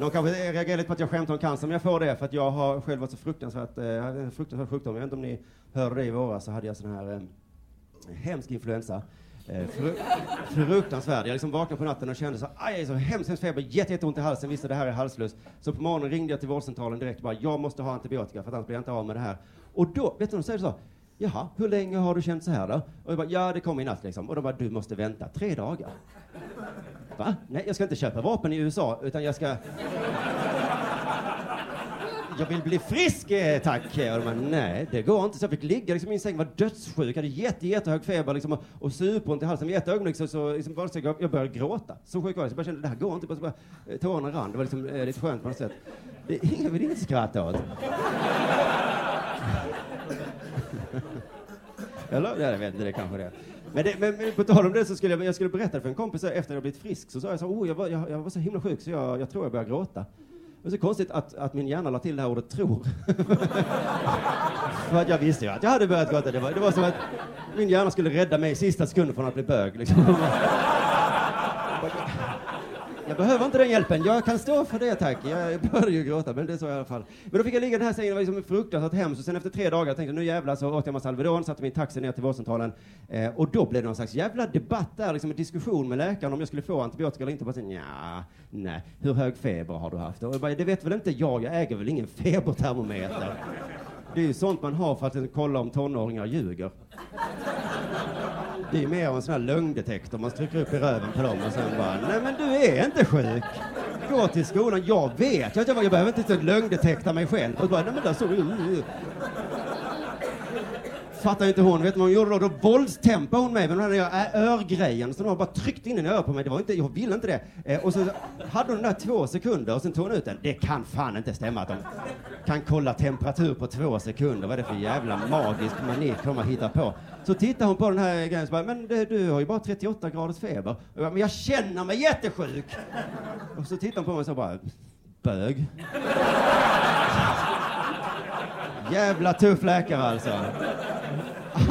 Någon kanske reagerar lite på att jag skämtar om cancer, men jag får det för att jag har själv varit så fruktansvärt, eh, jag en fruktansvärd sjukdom. Jag vet inte om ni hörde det i våras, så hade jag sån här eh, hemsk influensa. Eh, fru fruktansvärd. Jag liksom vaknade på natten och kände så aj, så hemskt, hemskt feber, jätte, jätteont i halsen, visste det här är halslös. Så på morgonen ringde jag till vårdcentralen direkt och bara, jag måste ha antibiotika för att annars blir jag inte av med det här. Och då, vet du, de säger så, jaha, hur länge har du känt så här då? Och jag bara, ja det kom i natt liksom. Och de bara, du måste vänta tre dagar. Va? Nej, jag ska inte köpa vapen i USA, utan jag ska... Jag vill bli frisk, eh, tack. Och de bara, nej, det går inte. Så jag fick ligga liksom, i min säng, var dödssjuk, hade jätte, jättehög feber liksom, och, och superont i halsen. Vid ett ögonblick så, så liksom, var det så, jag, jag började gråta. Så sjuk var jag. Så jag kände, det här går inte. Bara, så bara, eh, tårarna rann. Det var liksom, eh, lite skönt på något sätt. Det är ingen vill inte skratta åt. Eller? Ja, jag vet inte, det kanske det är. Men, det, men, men på tal om det så skulle jag, jag skulle berätta för en kompis efter jag blivit frisk, så sa jag så oh, jag var, jag, jag var så himla sjuk så jag, jag tror jag börjar gråta. Det var så konstigt att, att min hjärna la till det här ordet tror. för att jag visste ju att jag hade börjat gråta. Det var, det var som att min hjärna skulle rädda mig i sista sekunden från att bli bög. Liksom. Jag behöver inte den hjälpen. Jag kan stå för det, tack. Jag började ju gråta, men det är så i alla fall. Men då fick jag ligga i den här sängen, det var liksom fruktansvärt hemskt. Och sen efter tre dagar tänkte jag, nu jävlar, så åt jag massa Alvedon, satte min taxi ner till vårdcentralen. Eh, och då blev det någon slags jävla debatt där, liksom en diskussion med läkaren om jag skulle få antibiotika eller inte. Bara så, nej, hur hög feber har du haft? Och jag bara, det vet väl inte jag, jag äger väl ingen febertermometer. Det är ju sånt man har för att kolla om tonåringar ljuger. Det är mer av en sån här lögndetektor. Man trycker upp i röven på dem och sen bara, nej men du är inte sjuk. Gå till skolan. Jag vet jag, jag, jag behöver inte lögndetekta mig själv. Och bara, nej men där står du. Fattar inte hon. Vet du vad hon gjorde då? Då våldstämpade hon mig med den där örgrejen. Så hon bara tryckte in den i örat på mig. Det var inte, jag ville inte det. Eh, och så hade hon den där två sekunder och sen tog hon ut den. Det kan fan inte stämma att de kan kolla temperatur på två sekunder. Vad är det för jävla magisk manik de hittar på? Så tittar hon på den här grejen och bara, men det, du har ju bara 38 graders feber. Och jag bara, men jag känner mig jättesjuk. Och så tittar hon på mig och så bara, bög. Jävla tuff läkare alltså.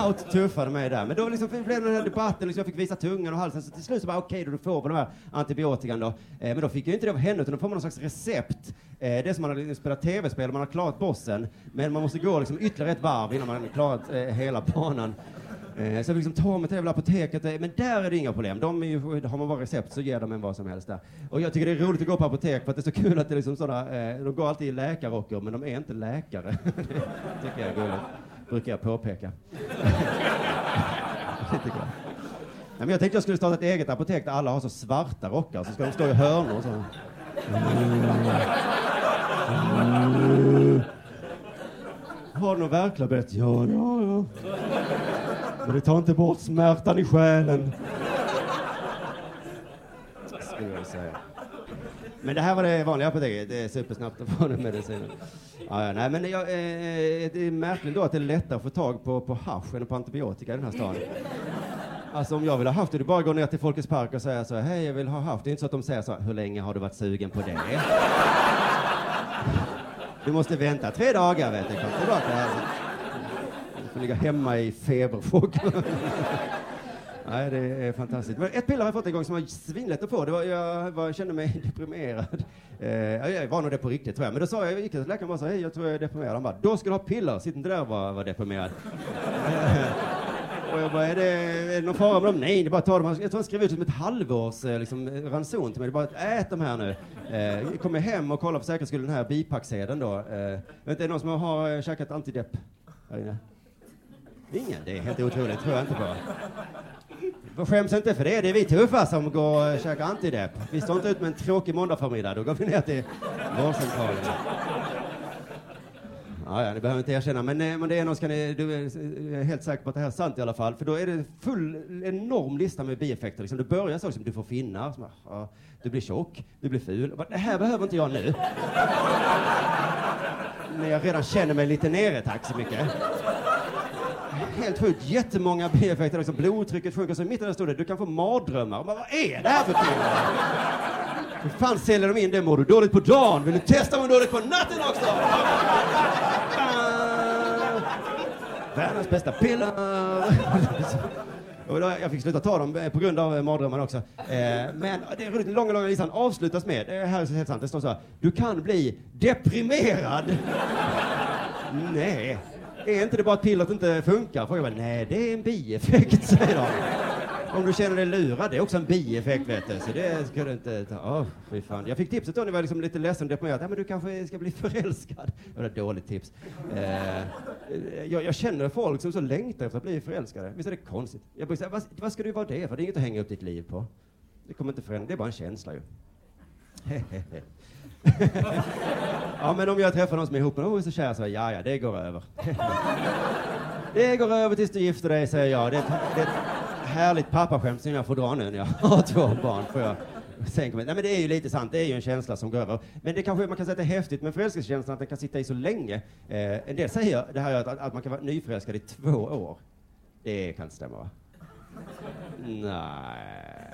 Out-tuffade mig där. Men då liksom blev det den här debatten, liksom jag fick visa tungan och halsen, så till slut så bara okej okay, då, får vi de här antibiotikan då. Eh, men då fick jag inte det av henne, utan då får man någon slags recept. Eh, det är som man har liksom spelat tv-spel, man har klarat bossen, men man måste gå liksom ytterligare ett varv innan man har klarat eh, hela banan. Eh, så jag fick liksom ta mig till jävla apoteket, eh, men där är det inga problem. De är ju, har man bara recept så ger de en vad som helst där. Och jag tycker det är roligt att gå på apotek för att det är så kul att det är liksom sådana, eh, de går alltid i läkarrockar men de är inte läkare. det tycker jag är gulligt brukar jag påpeka. Nej, men jag tänkte jag skulle starta ett eget apotek där alla har så svarta rockar, så ska de stå i hörnor och så. Mm. Mm. Har du någon värklabett? Ja, ja, ja. Men det tar inte bort smärtan i själen. Skulle jag säga. Men det här var det vanliga apoteket. Det är supersnabbt att få den medicinen. Ja, ja, nej, men jag, eh, det är märkligt då att det är lättare att få tag på, på hasch än på antibiotika i den här staden. Alltså om jag vill ha haft det, det bara att gå ner till Folkets Park och säga så här. hej jag vill ha haft. Det är inte så att de säger så här. hur länge har du varit sugen på det? Du måste vänta tre dagar vet du, kom tillbaka här. Får ligga hemma i feberchock. Nej, det är fantastiskt. Men ett piller har jag fått en gång som var svinlätt att få. Det var, jag, var, jag kände mig deprimerad. Eh, jag var nog det på riktigt tror jag. Men då sa jag, jag gick till läkaren och sa, hej jag tror jag är deprimerad. Han bara, då ska du ha piller, sitt inte där och var, var deprimerad. och jag bara, är det, är det någon fara med dem? Nej, det är bara att ta dem. Jag tror han skrev ut som ett halvårs eh, liksom, ranson till mig. Det är bara att ät de här nu. Eh, kommer hem och kollar för säkerhets skull den här bipacksedeln då. Eh, vet är det någon som har eh, käkat antidepp här inne? Ingen? Det är helt otroligt, tror jag inte på. Skäms inte för det, det är vi tuffa som går och käkar antidepp. Vi står inte ut med en tråkig måndagförmiddag, då går vi ner till vårdcentralen. Ja, ja, ni behöver inte erkänna, men, eh, men det är något ska ni, du är eh, helt säker på att det här är sant i alla fall, för då är det full, enorm lista med bieffekter. Liksom. Det börjar så liksom, du får finnar, som, ja, du blir tjock, du blir ful. Det här behöver inte jag nu. När jag redan känner mig lite nere, tack så mycket helt sjukt. Jättemånga bieffekter. Liksom blodtrycket sjunker. Så i mitten där stod det, du kan få mardrömmar. Bara, vad är det här för piller? Hur fan säljer de in det? Mår du dåligt på dagen? Vill du testa om du dåligt på natten också? Ah, världens bästa piller. Jag fick sluta ta dem eh, på grund av eh, mardrömmarna också. Eh, men det är roligt, den långa, långa listan avslutas med, det här är så helt sant, det står så här. Du kan bli deprimerad. Nej. Är inte det bara att pillret inte funkar? Frågar jag bara, nej det är en bieffekt, säger de. Om du känner dig lurad, det är också en bieffekt vet du. Så det ska du inte ta. Oh, fy fan. Jag fick tipset då när jag var liksom lite ledsen och deprimerad. Ja, men du kanske ska bli förälskad. Det var ett dåligt tips. Eh, jag, jag, känner folk som så längtar efter att bli förälskade. Visst är det konstigt? Jag brukar säga, vad, vad ska du vara det för? Det är inget att hänga upp ditt liv på. Det kommer inte förändra, det är bara en känsla ju. ja, men om jag träffar någon som är ihop med någon och är så kär så ja, ja, det går över. det går över tills du gifter dig, säger jag. Det är, ett, det är ett härligt pappaskämt som jag får dra nu när jag har två barn. Får jag tänka mig. Nej, men det är ju lite sant, det är ju en känsla som går över. Men det kanske man kan säga att det är häftigt med förälskelsekänslan, att den kan sitta i så länge. Eh, en del säger det här att, att man kan vara nyförälskad i två år. Det kan inte stämma, va? Nej.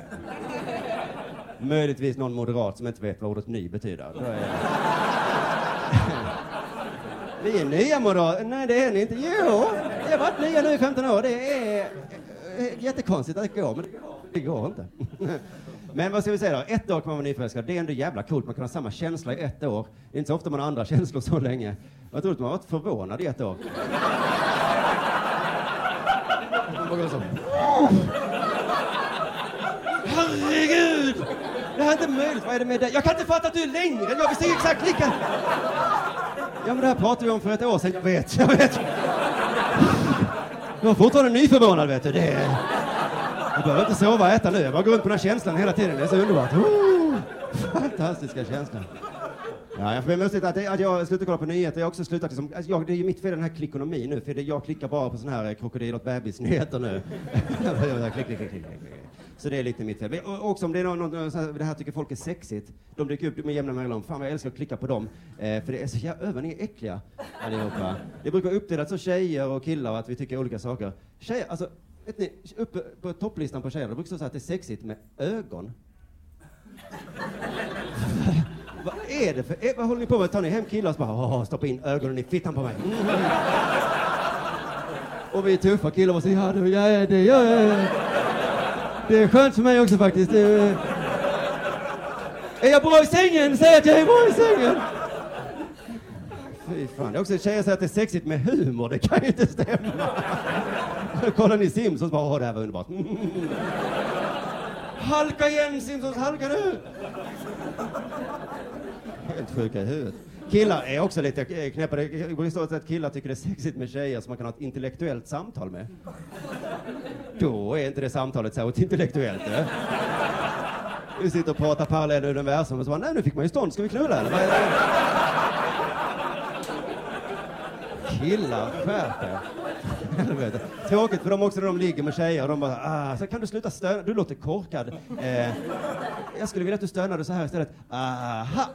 Möjligtvis någon moderat som inte vet vad ordet ny betyder. Är... Vi är nya moderater. Nej, det är ni inte. Jo, vi har varit nya nu i 15 år. Det är eh, jättekonstigt att det går, men det går inte. Men vad ska vi säga då? Ett år kan man vara nyförälskad. Det är ändå jävla coolt. Man kan ha samma känsla i ett år. Det är inte så ofta man har andra känslor så länge. Jag tror att man har varit förvånad i ett år. Herregud! Det här är inte möjligt. Vad är det med dig? Jag kan inte fatta att du är längre. Jag visste exakt lika... Ja, men det här pratade vi om för ett år sedan. Jag vet, jag vet. Jag är fortfarande nyförvånad, vet du. Det är... Jag behöver inte sova och äta nu. Jag bara går runt på den här känslan hela tiden. Det är så underbart. Oh, fantastiska känslan. Ja, jag får lustigt att, att jag slutar kolla på nyheter. Jag har också slutat liksom, alltså jag, det är ju mitt fel den här klickonomin nu, för det, jag klickar bara på såna här krokodil och bebisnyheter nu. klick, klick, klick, klick, klick. Så det är lite mitt fel. Och också om det är någon, någon det här tycker folk är sexigt, de dyker upp med jämna mellanrum. Fan vad jag älskar att klicka på dem. Eh, för det är så jävla, över, ni är äckliga allihopa. Det brukar vara uppdelat så tjejer och killar och att vi tycker olika saker. Tjejer, alltså, vet ni, uppe på topplistan på tjejer, det brukar stå så att det är sexigt med ögon. vad är det för, eh, vad håller ni på med? Tar ni hem killar och så bara, stoppa in ögonen i fittan på mig. Mm. Och vi är tuffa killar och säger, ja, det, ja, det gör jag. Det är skönt för mig också faktiskt. Är, är jag bra i sängen? Säg att jag är bra i sängen! Fy fan. Det är också tjejer säger att det är sexigt med humor. Det kan ju inte stämma. Kollar ni Simpsons bara, åh det här var underbart. Halka igen Simpsons, halka nu! Helt sjuka i huvudet. Killar är också lite knäppa. Det går ju att killar tycker det är sexigt med tjejer som man kan ha ett intellektuellt samtal med. Då är inte det samtalet särskilt intellektuellt. Eh? Vi sitter och pratar parallella universum och så bara, nej nu fick man ju stånd, ska vi knulla eller? Killar, skärp er. Tråkigt för dem också när de ligger med tjejer och de bara, ah, så kan du sluta stöna, du låter korkad. Eh, jag skulle vilja att du stönade så här istället. Aha!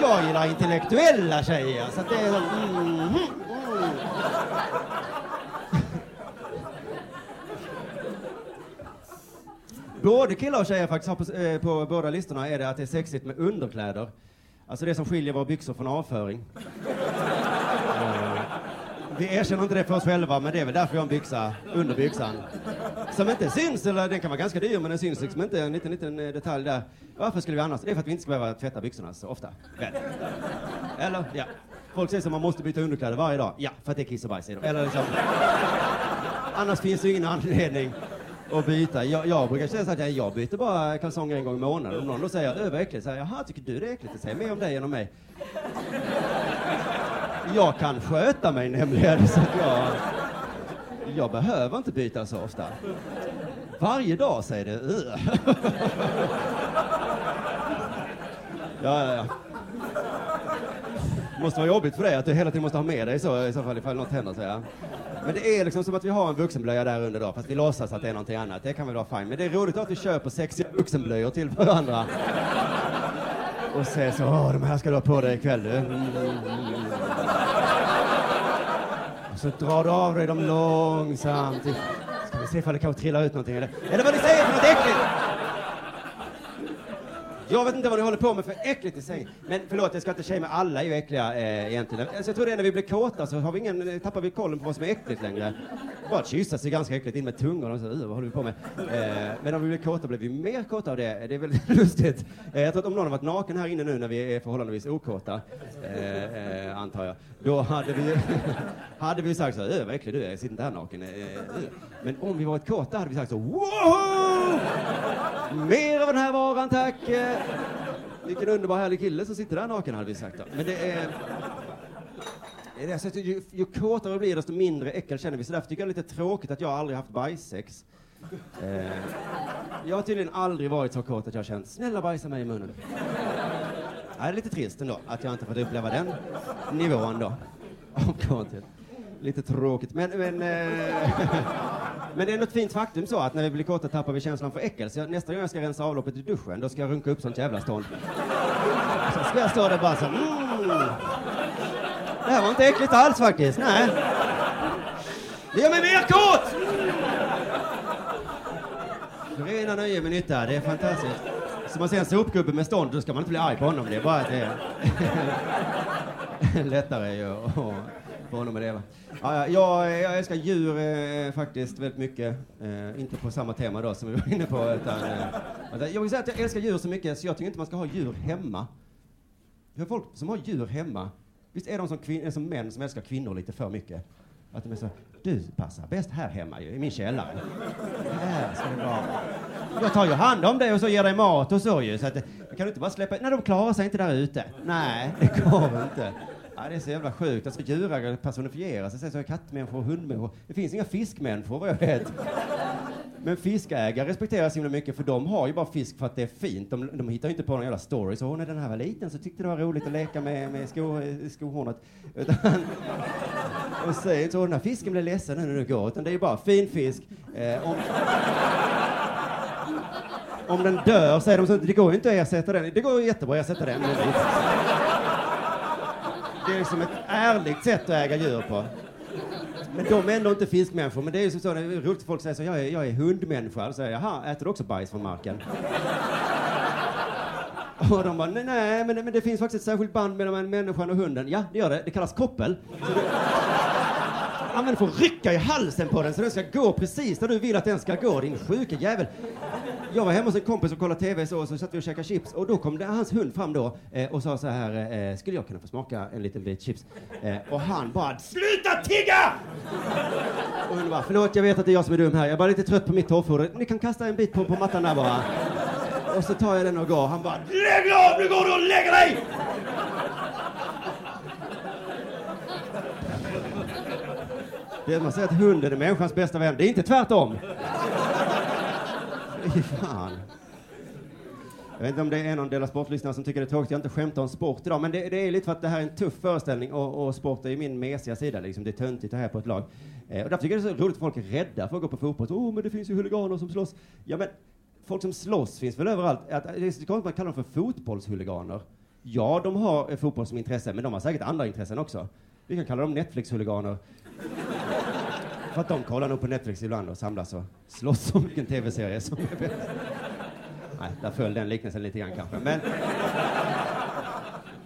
Jag gillar intellektuella tjejer, så att det är så, mm, mm. Både killar och tjejer faktiskt har på, eh, på båda listorna är det att det är sexigt med underkläder. Alltså det som skiljer våra byxor från avföring. Eh, vi erkänner inte det för oss själva, men det är väl därför jag har en byxa under byxan. Som inte syns, eller den kan vara ganska dyr, men den syns liksom inte. En liten, liten eh, detalj där. Varför skulle vi annars? Det är för att vi inte ska behöva tvätta byxorna så ofta. Väl? Eller? Ja. Folk säger att man måste byta underkläder varje dag. Ja, för att det är kiss och bajs i dem. Eller liksom. Annars finns det ju ingen anledning och byta. Jag, jag brukar känna så att jag byter bara kalsonger en gång i månaden. Om någon då säger att det är äckligt, säger jag, jaha, tycker du det är äckligt? Det säger mer om dig än om mig. Jag kan sköta mig nämligen, så att jag, jag behöver inte byta så ofta. Varje dag säger det Ja, ja, ja. Måste vara jobbigt för dig att du hela tiden måste ha med dig så i så fall ifall något händer, så ja. Men det är liksom som att vi har en vuxenblöja där under då, fast vi låtsas att det är någonting annat. Det kan väl vara fint. Men det är roligt att vi köper sexiga vuxenblöjor till varandra. Och säger så, åh, de här ska du ha på dig ikväll du. Mm. Och så drar du av dig dem långsamt. Ska vi se ifall det kanske trillar ut någonting eller? Eller vad ni säger för något äckligt! Jag vet inte vad ni håller på med för äckligt i sängen. Men förlåt, jag ska inte shamea, alla är ju äckliga eh, egentligen. Alltså, jag tror det är när vi blir kåta så har vi ingen, eh, tappar vi kollen på vad som är äckligt längre. Bara att kyssas är ganska äckligt, in med tungan och så, uh, vad håller vi på med? Eh, men om vi blir kåta blir vi mer kåta av det. Det är väldigt lustigt. Eh, jag tror att om någon har varit naken här inne nu när vi är förhållandevis okåta, eh, eh, antar jag, då hade vi, hade vi sagt så här, vad äcklig du är, jag sitter inte här naken. Eh, eh. Men om vi varit kåta hade vi sagt så, wow! Mer av den här varan tack! Eh. Vilken underbar härlig kille som sitter där naken hade vi sagt då. Men det är... det är så ju, ju kåtare vi blir desto mindre äckel känner vi. Så därför tycker jag det är lite tråkigt att jag aldrig haft bajssex. Eh, jag har tydligen aldrig varit så kåt att jag har känt snälla bajsa mig i munnen. Det är lite trist ändå att jag inte fått uppleva den nivån då. Av kåthet. Lite tråkigt. Men, men, eh, men det är något fint faktum så att när vi blir kåta tappar vi känslan för äckel. Så jag, nästa gång jag ska rensa avloppet i duschen, då ska jag runka upp sånt jävla stånd. Så ska jag stå där bara så här, mm. Det här var inte äckligt alls faktiskt, nej. Det gör mig mer kåt! Rena nöje med nytta, det är fantastiskt. Så man ser en sopgubbe med stånd, då ska man inte bli arg på honom. Det är bara att det är lättare ju på honom med det. Va? ja, jag, jag älskar djur eh, faktiskt väldigt mycket. Eh, inte på samma tema då som vi var inne på. Utan, eh, alltså, jag vill säga att jag älskar djur så mycket så jag tycker inte man ska ha djur hemma. Det har folk som har djur hemma. Visst är de som, kvin- är som män som älskar kvinnor lite för mycket? Att de är så, du passar bäst här hemma ju, i min källare. Här ska det vara. Jag tar ju hand om dig och så ger dig mat och så ju. Så att, eh, kan du inte bara släppa, nej de klarar sig inte där ute. Nej, det går inte. Ja, det är så jävla sjukt. Alltså djurägare personifieras. Det sägs så är kattmänniskor och hundmänniskor. Det finns inga fiskmänniskor vad jag vet. Men fiskägare respekteras himla mycket för de har ju bara fisk för att det är fint. De, de hittar ju inte på någon jävla story. Så när den här var liten så tyckte det var roligt att leka med, med sko, skohornet. Utan, och säger inte så, den här fisken blir ledsen nu när du går. Utan det är ju bara fin fisk. Eh, om, om den dör säger de så det går ju inte att ersätta den. Det går ju jättebra att ersätta den. Det är liksom ett ärligt sätt att äga djur på. Men de är ändå inte fiskmänniskor. Men det är ju som så, det är roligt folk säger så, jag är, jag är hundmänniska. Då säger jag, jaha, äter du också bajs från marken? Och de bara, nej, nej men, men det finns faktiskt ett särskilt band mellan människan och hunden. Ja, det gör det. Det kallas koppel. Så du, använder för att rycka i halsen på den så den ska gå precis där du vill att den ska gå, din sjuka jävel. Jag var hemma hos en kompis och kollade TV så, och så satt vi och käkade chips och då kom det, hans hund fram då eh, och sa så här, eh, eh skulle jag kunna få smaka en liten bit chips? Eh, och han bara, sluta tigga! Och hunden bara, förlåt jag vet att det är jag som är dum här, jag är bara lite trött på mitt torrfoder. Ni kan kasta en bit på, på mattan där bara. Och så tar jag den och går. Han bara, lägg av, nu går du och lägger dig! Det är, man säger att hunden är människans bästa vän. Det är inte tvärtom. Fy fan. Jag vet inte om det är någon del av sportlyssnarna som tycker det är tråkigt jag inte skämtar om sport idag, men det, det är lite för att det här är en tuff föreställning och, och sport är ju min mesiga sida. Liksom. Det är töntigt att här på ett lag. Eh, och därför tycker jag det är så roligt att folk är rädda för att gå på fotboll. Åh, oh, men det finns ju huliganer som slåss. Ja, men folk som slåss finns väl överallt. Att, det är så konstigt att man kallar dem för fotbollshuliganer. Ja, de har eh, fotboll som intresse, men de har säkert andra intressen också. Vi kan kalla dem Netflix-huliganer. För att de kollar nog på Netflix ibland och samlas och slåss om vilken tv-serie som är bäst. Nej, där föll den liknelsen lite grann kanske. Men,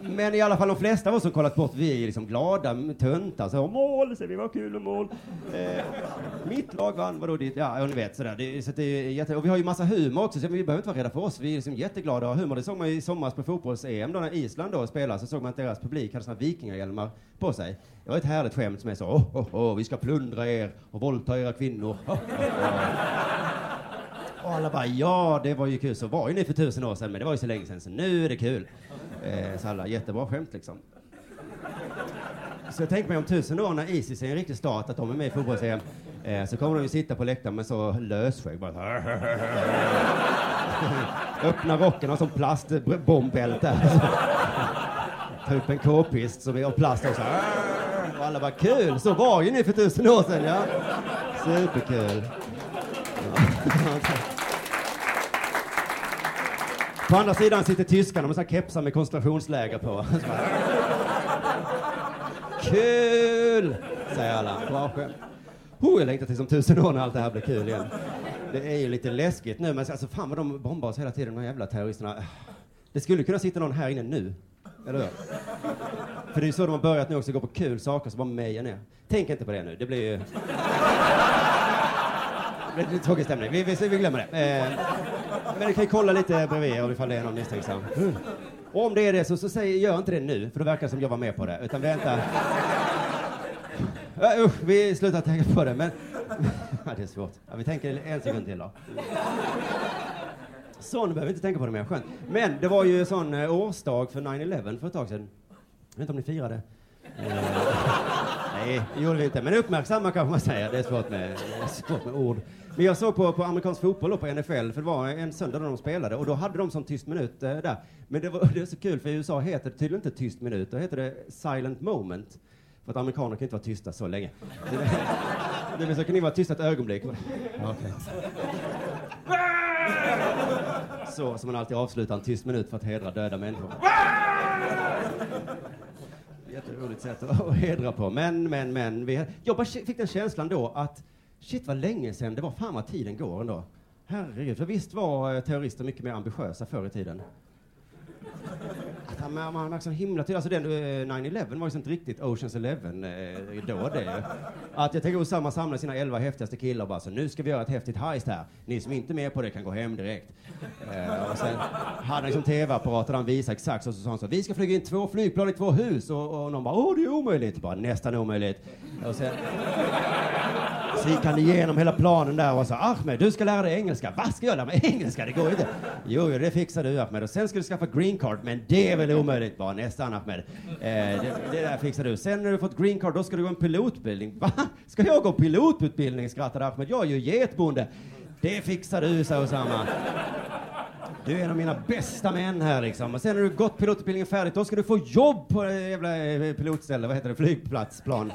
men i alla fall de flesta av oss som kollat bort, vi är liksom glada, töntar, så mål, säger vi, vad kul med mål. Eh, mitt lag vann, vadå ditt? Ja, ni vet sådär. Det, så det är jätte, och vi har ju massa humor också, så vi behöver inte vara rädda för oss. Vi är liksom jätteglada och har humor. Det såg man ju i somras på fotbolls-EM då när Island då spelade, så såg man att deras publik hade sådana vikingahjälmar på sig. Det var ett härligt skämt som är så, oh, oh, oh, vi ska plundra er och våldta era kvinnor. Oh, oh, oh. Och alla bara, ja, det var ju kul. Så var ju ni för tusen år sedan, men det var ju så länge sedan, så nu är det kul. Eh, så alla, jättebra skämt liksom. Så jag tänker mig om tusen år när Isis är en riktig stat, att de är med i fotbolls-EM, eh, så kommer de ju sitta på läktaren med så lösskägg bara Öppna rocken och som plastbombbälte. Ta upp en k-pist som är av plast och så Och alla bara, kul, så var ju ni för tusen år sedan, ja. Superkul. På andra sidan sitter tyskarna med kepsar med koncentrationsläger på. Kul! Säger alla. Bra skämt. Oh, jag längtar tills om tusen år när allt det här blir kul igen. Det är ju lite läskigt nu, men alltså fan vad de bombar oss hela tiden, de här jävla terroristerna. Det skulle kunna sitta någon här inne nu, eller hur? För det är ju så de har börjat nu också, gå på kul saker så bara meja ner. Tänk inte på det nu, det blir ju... Det blir tråkig stämning, vi, vi, vi glömmer det. Eh, men ni kan ju kolla lite bredvid om ifall det är någon misstänksam. Och om det är det så, så säg, gör inte det nu, för då verkar det som jag var med på det. Utan vänta. Uh, usch, vi slutar tänka på det, men... Det är svårt. Ja, vi tänker en sekund till då. Så, nu behöver vi inte tänka på det mer, skönt. Men det var ju sån eh, årsdag för 9-11 för ett tag sedan. Jag vet inte om ni firade? Eh, nej, det gjorde vi inte. Men uppmärksamma kanske man säger. Det är svårt med, det är svårt med ord. Men jag såg på, på amerikansk fotboll då, på NFL, för det var en söndag då de spelade och då hade de sån tyst minut eh, där. Men det, var, det är så kul, för i USA heter det tydligen inte tyst minut, då heter det silent moment. För att amerikaner kan inte vara tysta så länge. Det, vill säga, kan ni vara tysta ett ögonblick? Okej. Så som man alltid avslutar en tyst minut för att hedra döda människor. Jätteroligt sätt att hedra på. Men, men, men. Vi, jag bara fick den känslan då att shit vad länge sedan det var. Fan vad tiden går ändå. Herregud, för visst var eh, terrorister mycket mer ambitiösa förr i tiden? Att man, man liksom himla till, alltså den eh, 9-11 var ju inte riktigt Oceans Eleven eh, då det. Att jag tänker Osama samla sina elva häftigaste killar och bara så nu ska vi göra ett häftigt heist här. Ni som inte är med på det kan gå hem direkt. Eh, och sen hade han liksom tv-apparater där han visade exakt så, så sa han så vi ska flyga in två flygplan i två hus och, och någon bara åh det är omöjligt. Bara nästan omöjligt. Och sen så gick han igenom hela planen där och sa Ahmed, du ska lära dig engelska. Vad ska jag lära mig engelska? Det går inte. Jo, jo, det fixar du Ahmed. Och sen ska du skaffa green card, men det är väl omöjligt? Bara nästan Ahmed. Eh, det, det där fixar du. Sen när du fått green card, då ska du gå en pilotutbildning. Va? Ska jag gå pilotutbildning? skrattade Ahmed. Jag är ju getbonde. Det fixar du, sa Osama. Du är en av mina bästa män här liksom. Och sen när du gått pilotutbildningen färdigt, då ska du få jobb på det jävla eh, pilotställe, vad heter det, flygplatsplan.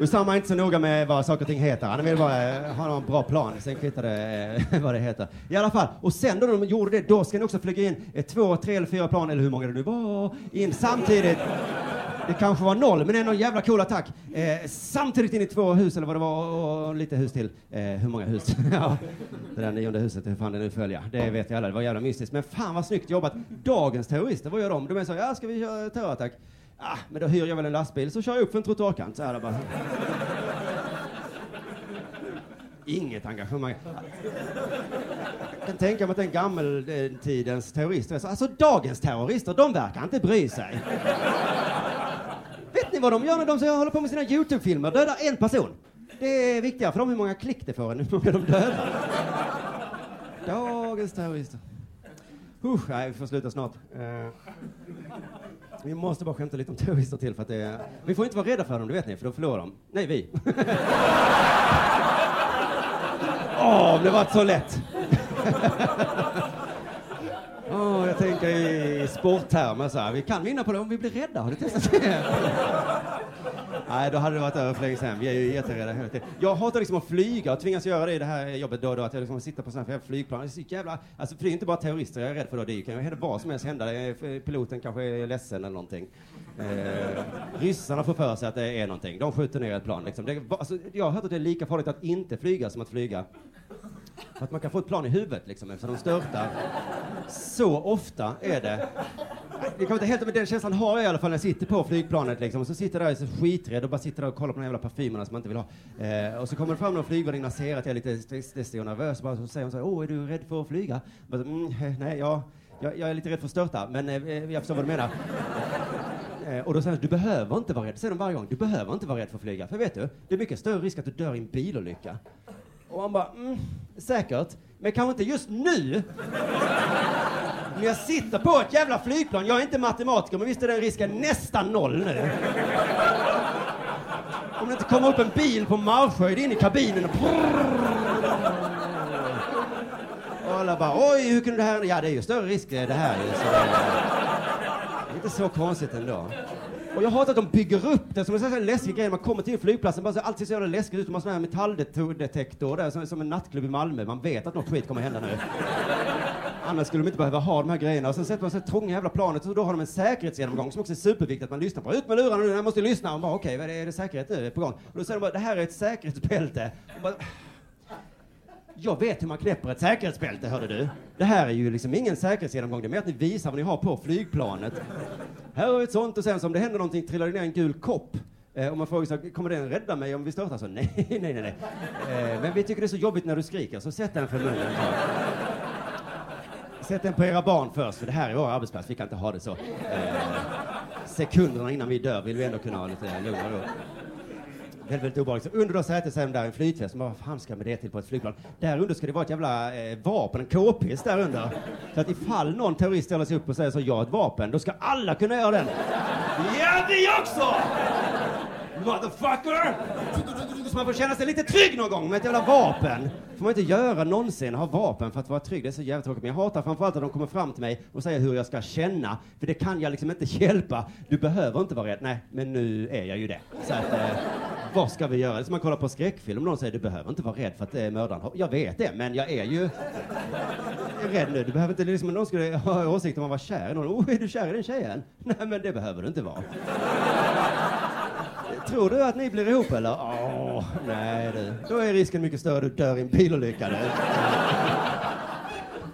Usama är inte så noga med vad saker och ting heter. Han vill bara eh, ha en bra plan. Sen kvittar det eh, vad det heter. I alla fall. Och sen då de gjorde det, då ska ni också flyga in eh, två, tre eller fyra plan, eller hur många det nu var, in samtidigt. Det kanske var noll, men ändå en jävla cool attack. Eh, samtidigt in i två hus, eller vad det var, och, och lite hus till. Eh, hur många hus? ja, det där nionde huset, hur fan det nu följer. Det vet jag alla, det var jävla mystiskt. Men fan vad snyggt jobbat. Dagens terrorister, vad gör de? De är så, ja ska vi köra terrorattack? Ah, men då hyr jag väl en lastbil så kör jag upp för en trottoarkant. Så här bara. Inget engagemang. Jag kan tänka mig att den gammeltidens terrorister, alltså dagens terrorister, de verkar inte bry sig. Vet ni vad de gör när de håller på med sina Youtube-filmer? Dödar en person. Det är viktigare för dem hur många klick det får än hur många de dödar. Dagens terrorister. Usch, nej, vi får sluta snart. Uh. Vi måste bara skämta lite om terrorister till för att det är... Vi får inte vara rädda för dem, det vet ni, för då förlorar de. Nej, vi. Åh, oh, det var så lätt. oh, jag tänker i sporttermer så här. Vi kan vinna på det om vi blir rädda. Har du testat det? Nej, då hade det varit över för länge sedan. Vi är ju jätterädda hela tiden. Jag hatar liksom att flyga och tvingas göra det i det här jobbet då och då. Att jag liksom sitter på sådana här flygplan. Det är så jävla... Alltså, för det är inte bara terrorister jag är rädd för då. Det kan ju hända vad som helst hända. Piloten kanske är ledsen eller någonting. Eh, ryssarna får för sig att det är någonting. De skjuter ner ett plan liksom. Det, alltså, jag har hört att det är lika farligt att inte flyga som att flyga. För att man kan få ett plan i huvudet liksom, eftersom de störtar. Så ofta är det. Det kan inte helt, men den känslan har jag i alla fall när jag sitter på flygplanet liksom. Och så sitter jag där och är så skiträdd och bara sitter där och kollar på de jävla parfymerna som man inte vill ha. Eh, och så kommer det fram någon flygvärdinna och ser att jag är lite stressig och nervös och bara så säger hon så här, åh, är du rädd för att flyga? Bara, mm, eh, nej, ja, jag, jag, är lite rädd för att störta, men eh, eh, jag förstår vad du menar. Eh, och då säger hon, du behöver inte vara rädd. Säger de varje gång, du behöver inte vara rädd för att flyga. För vet du, det är mycket större risk att du dör i en bilolycka. Och han bara, mm, säkert. Men kanske inte just nu. Men jag sitter på ett jävla flygplan. Jag är inte matematiker, men visst är den risken nästan noll nu. Om det inte kommer upp en bil på marschhöjd in i kabinen och... Och alla bara, oj, hur kunde det här... Ja, det är ju större risk det här ju. Så det är inte så konstigt ändå. Och jag hatar att de bygger upp det som en sån här läskig grej. Man kommer till flygplatsen, bara så alltid så jävla läskigt ut. De har sån här metalldetektor där, som, som en nattklubb i Malmö. Man vet att något skit kommer hända nu. Annars skulle de inte behöva ha de här grejerna. Och sen sätter man sig trånga jävla planet och då har de en säkerhetsgenomgång som också är superviktigt att man lyssnar på. Ut med lurarna nu, jag måste lyssna. Och bara okej, okay, är det, säkerhet nu på gång? Och då säger de bara, det här är ett säkerhetsbälte. Bara, Jag vet hur man knäpper ett säkerhetsbälte, hörde du. Det här är ju liksom ingen säkerhetsgenomgång, det är mer att ni visar vad ni har på flygplanet. Här har vi ett sånt och sen så om det händer någonting trillar det ner en gul kopp. Eh, och man frågar sig, kommer den rädda mig om vi störtar? Så nej, nej, nej, nej. Eh, men vi tycker det är så jobbigt när du skriker, så sätt den för munnen. Sätt den på era barn först, för det här är vår arbetsplats, vi kan inte ha det så. Eh, sekunderna innan vi dör vill vi ändå kunna ha lite lugn och ro. Väldigt, väldigt obehagligt. Så under då sätet så är de där en flytväst. Vad fan ska med det till på ett flygplan? Där under ska det vara ett jävla eh, vapen, en k-pist där under. Så att ifall någon terrorist ställer sig upp och säger så, jag har ett vapen, då ska alla kunna göra den. Ja, vi också! Motherfucker! Så man får känna sig lite trygg någon gång med ett jävla vapen. får man inte göra någonsin, ha vapen för att vara trygg. Det är så jävla tråkigt. Men jag hatar framförallt att de kommer fram till mig och säger hur jag ska känna. För det kan jag liksom inte hjälpa. Du behöver inte vara rädd. Nej, men nu är jag ju det. Så att, eh, vad ska vi göra? Det är som man kollar på skräckfilm och någon säger du behöver inte vara rädd för att det är mördaren. Jag vet det, men jag är ju rädd nu. Du behöver inte, liksom, någon skulle ha åsikt om man var kär i någon. Oh, är du kär i den tjejen? Nej, men det behöver du inte vara. Tror du att ni blir ihop eller? Åh, nej du. Då är risken mycket större du dör i en bilolycka du.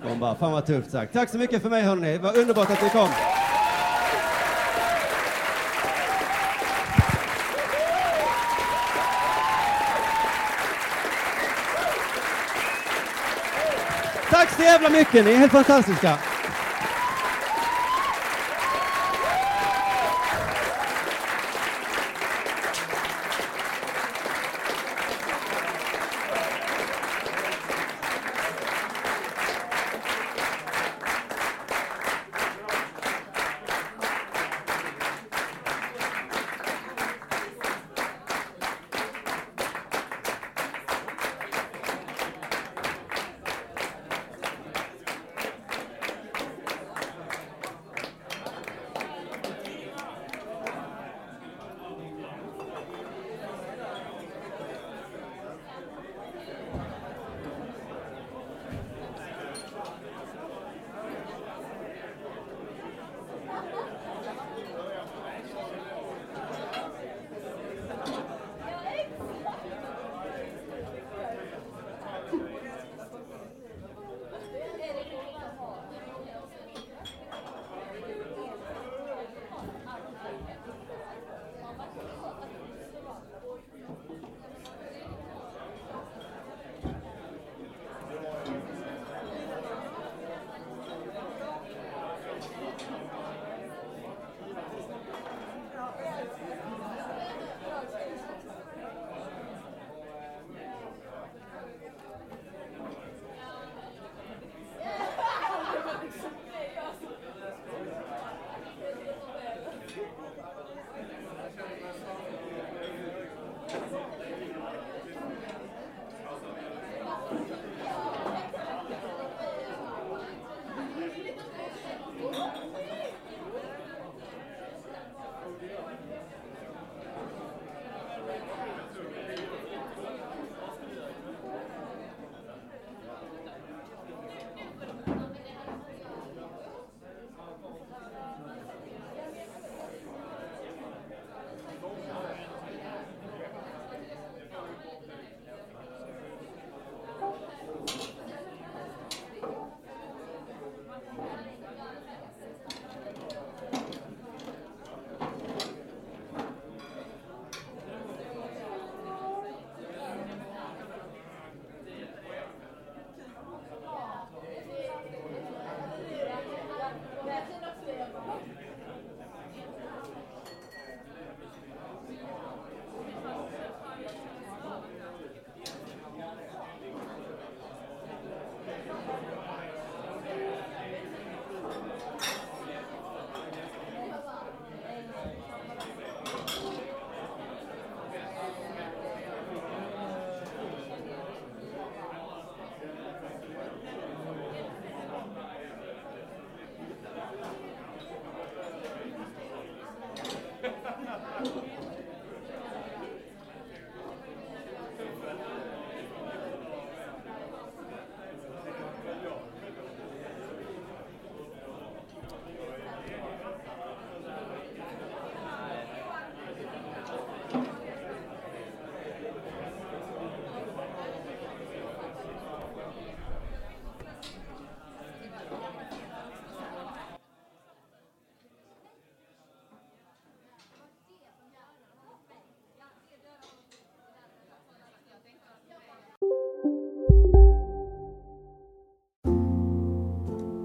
De bara, fan vad tufft sagt. Tack så mycket för mig hörni. Det var underbart att ni kom. Tack så jävla mycket, ni är helt fantastiska.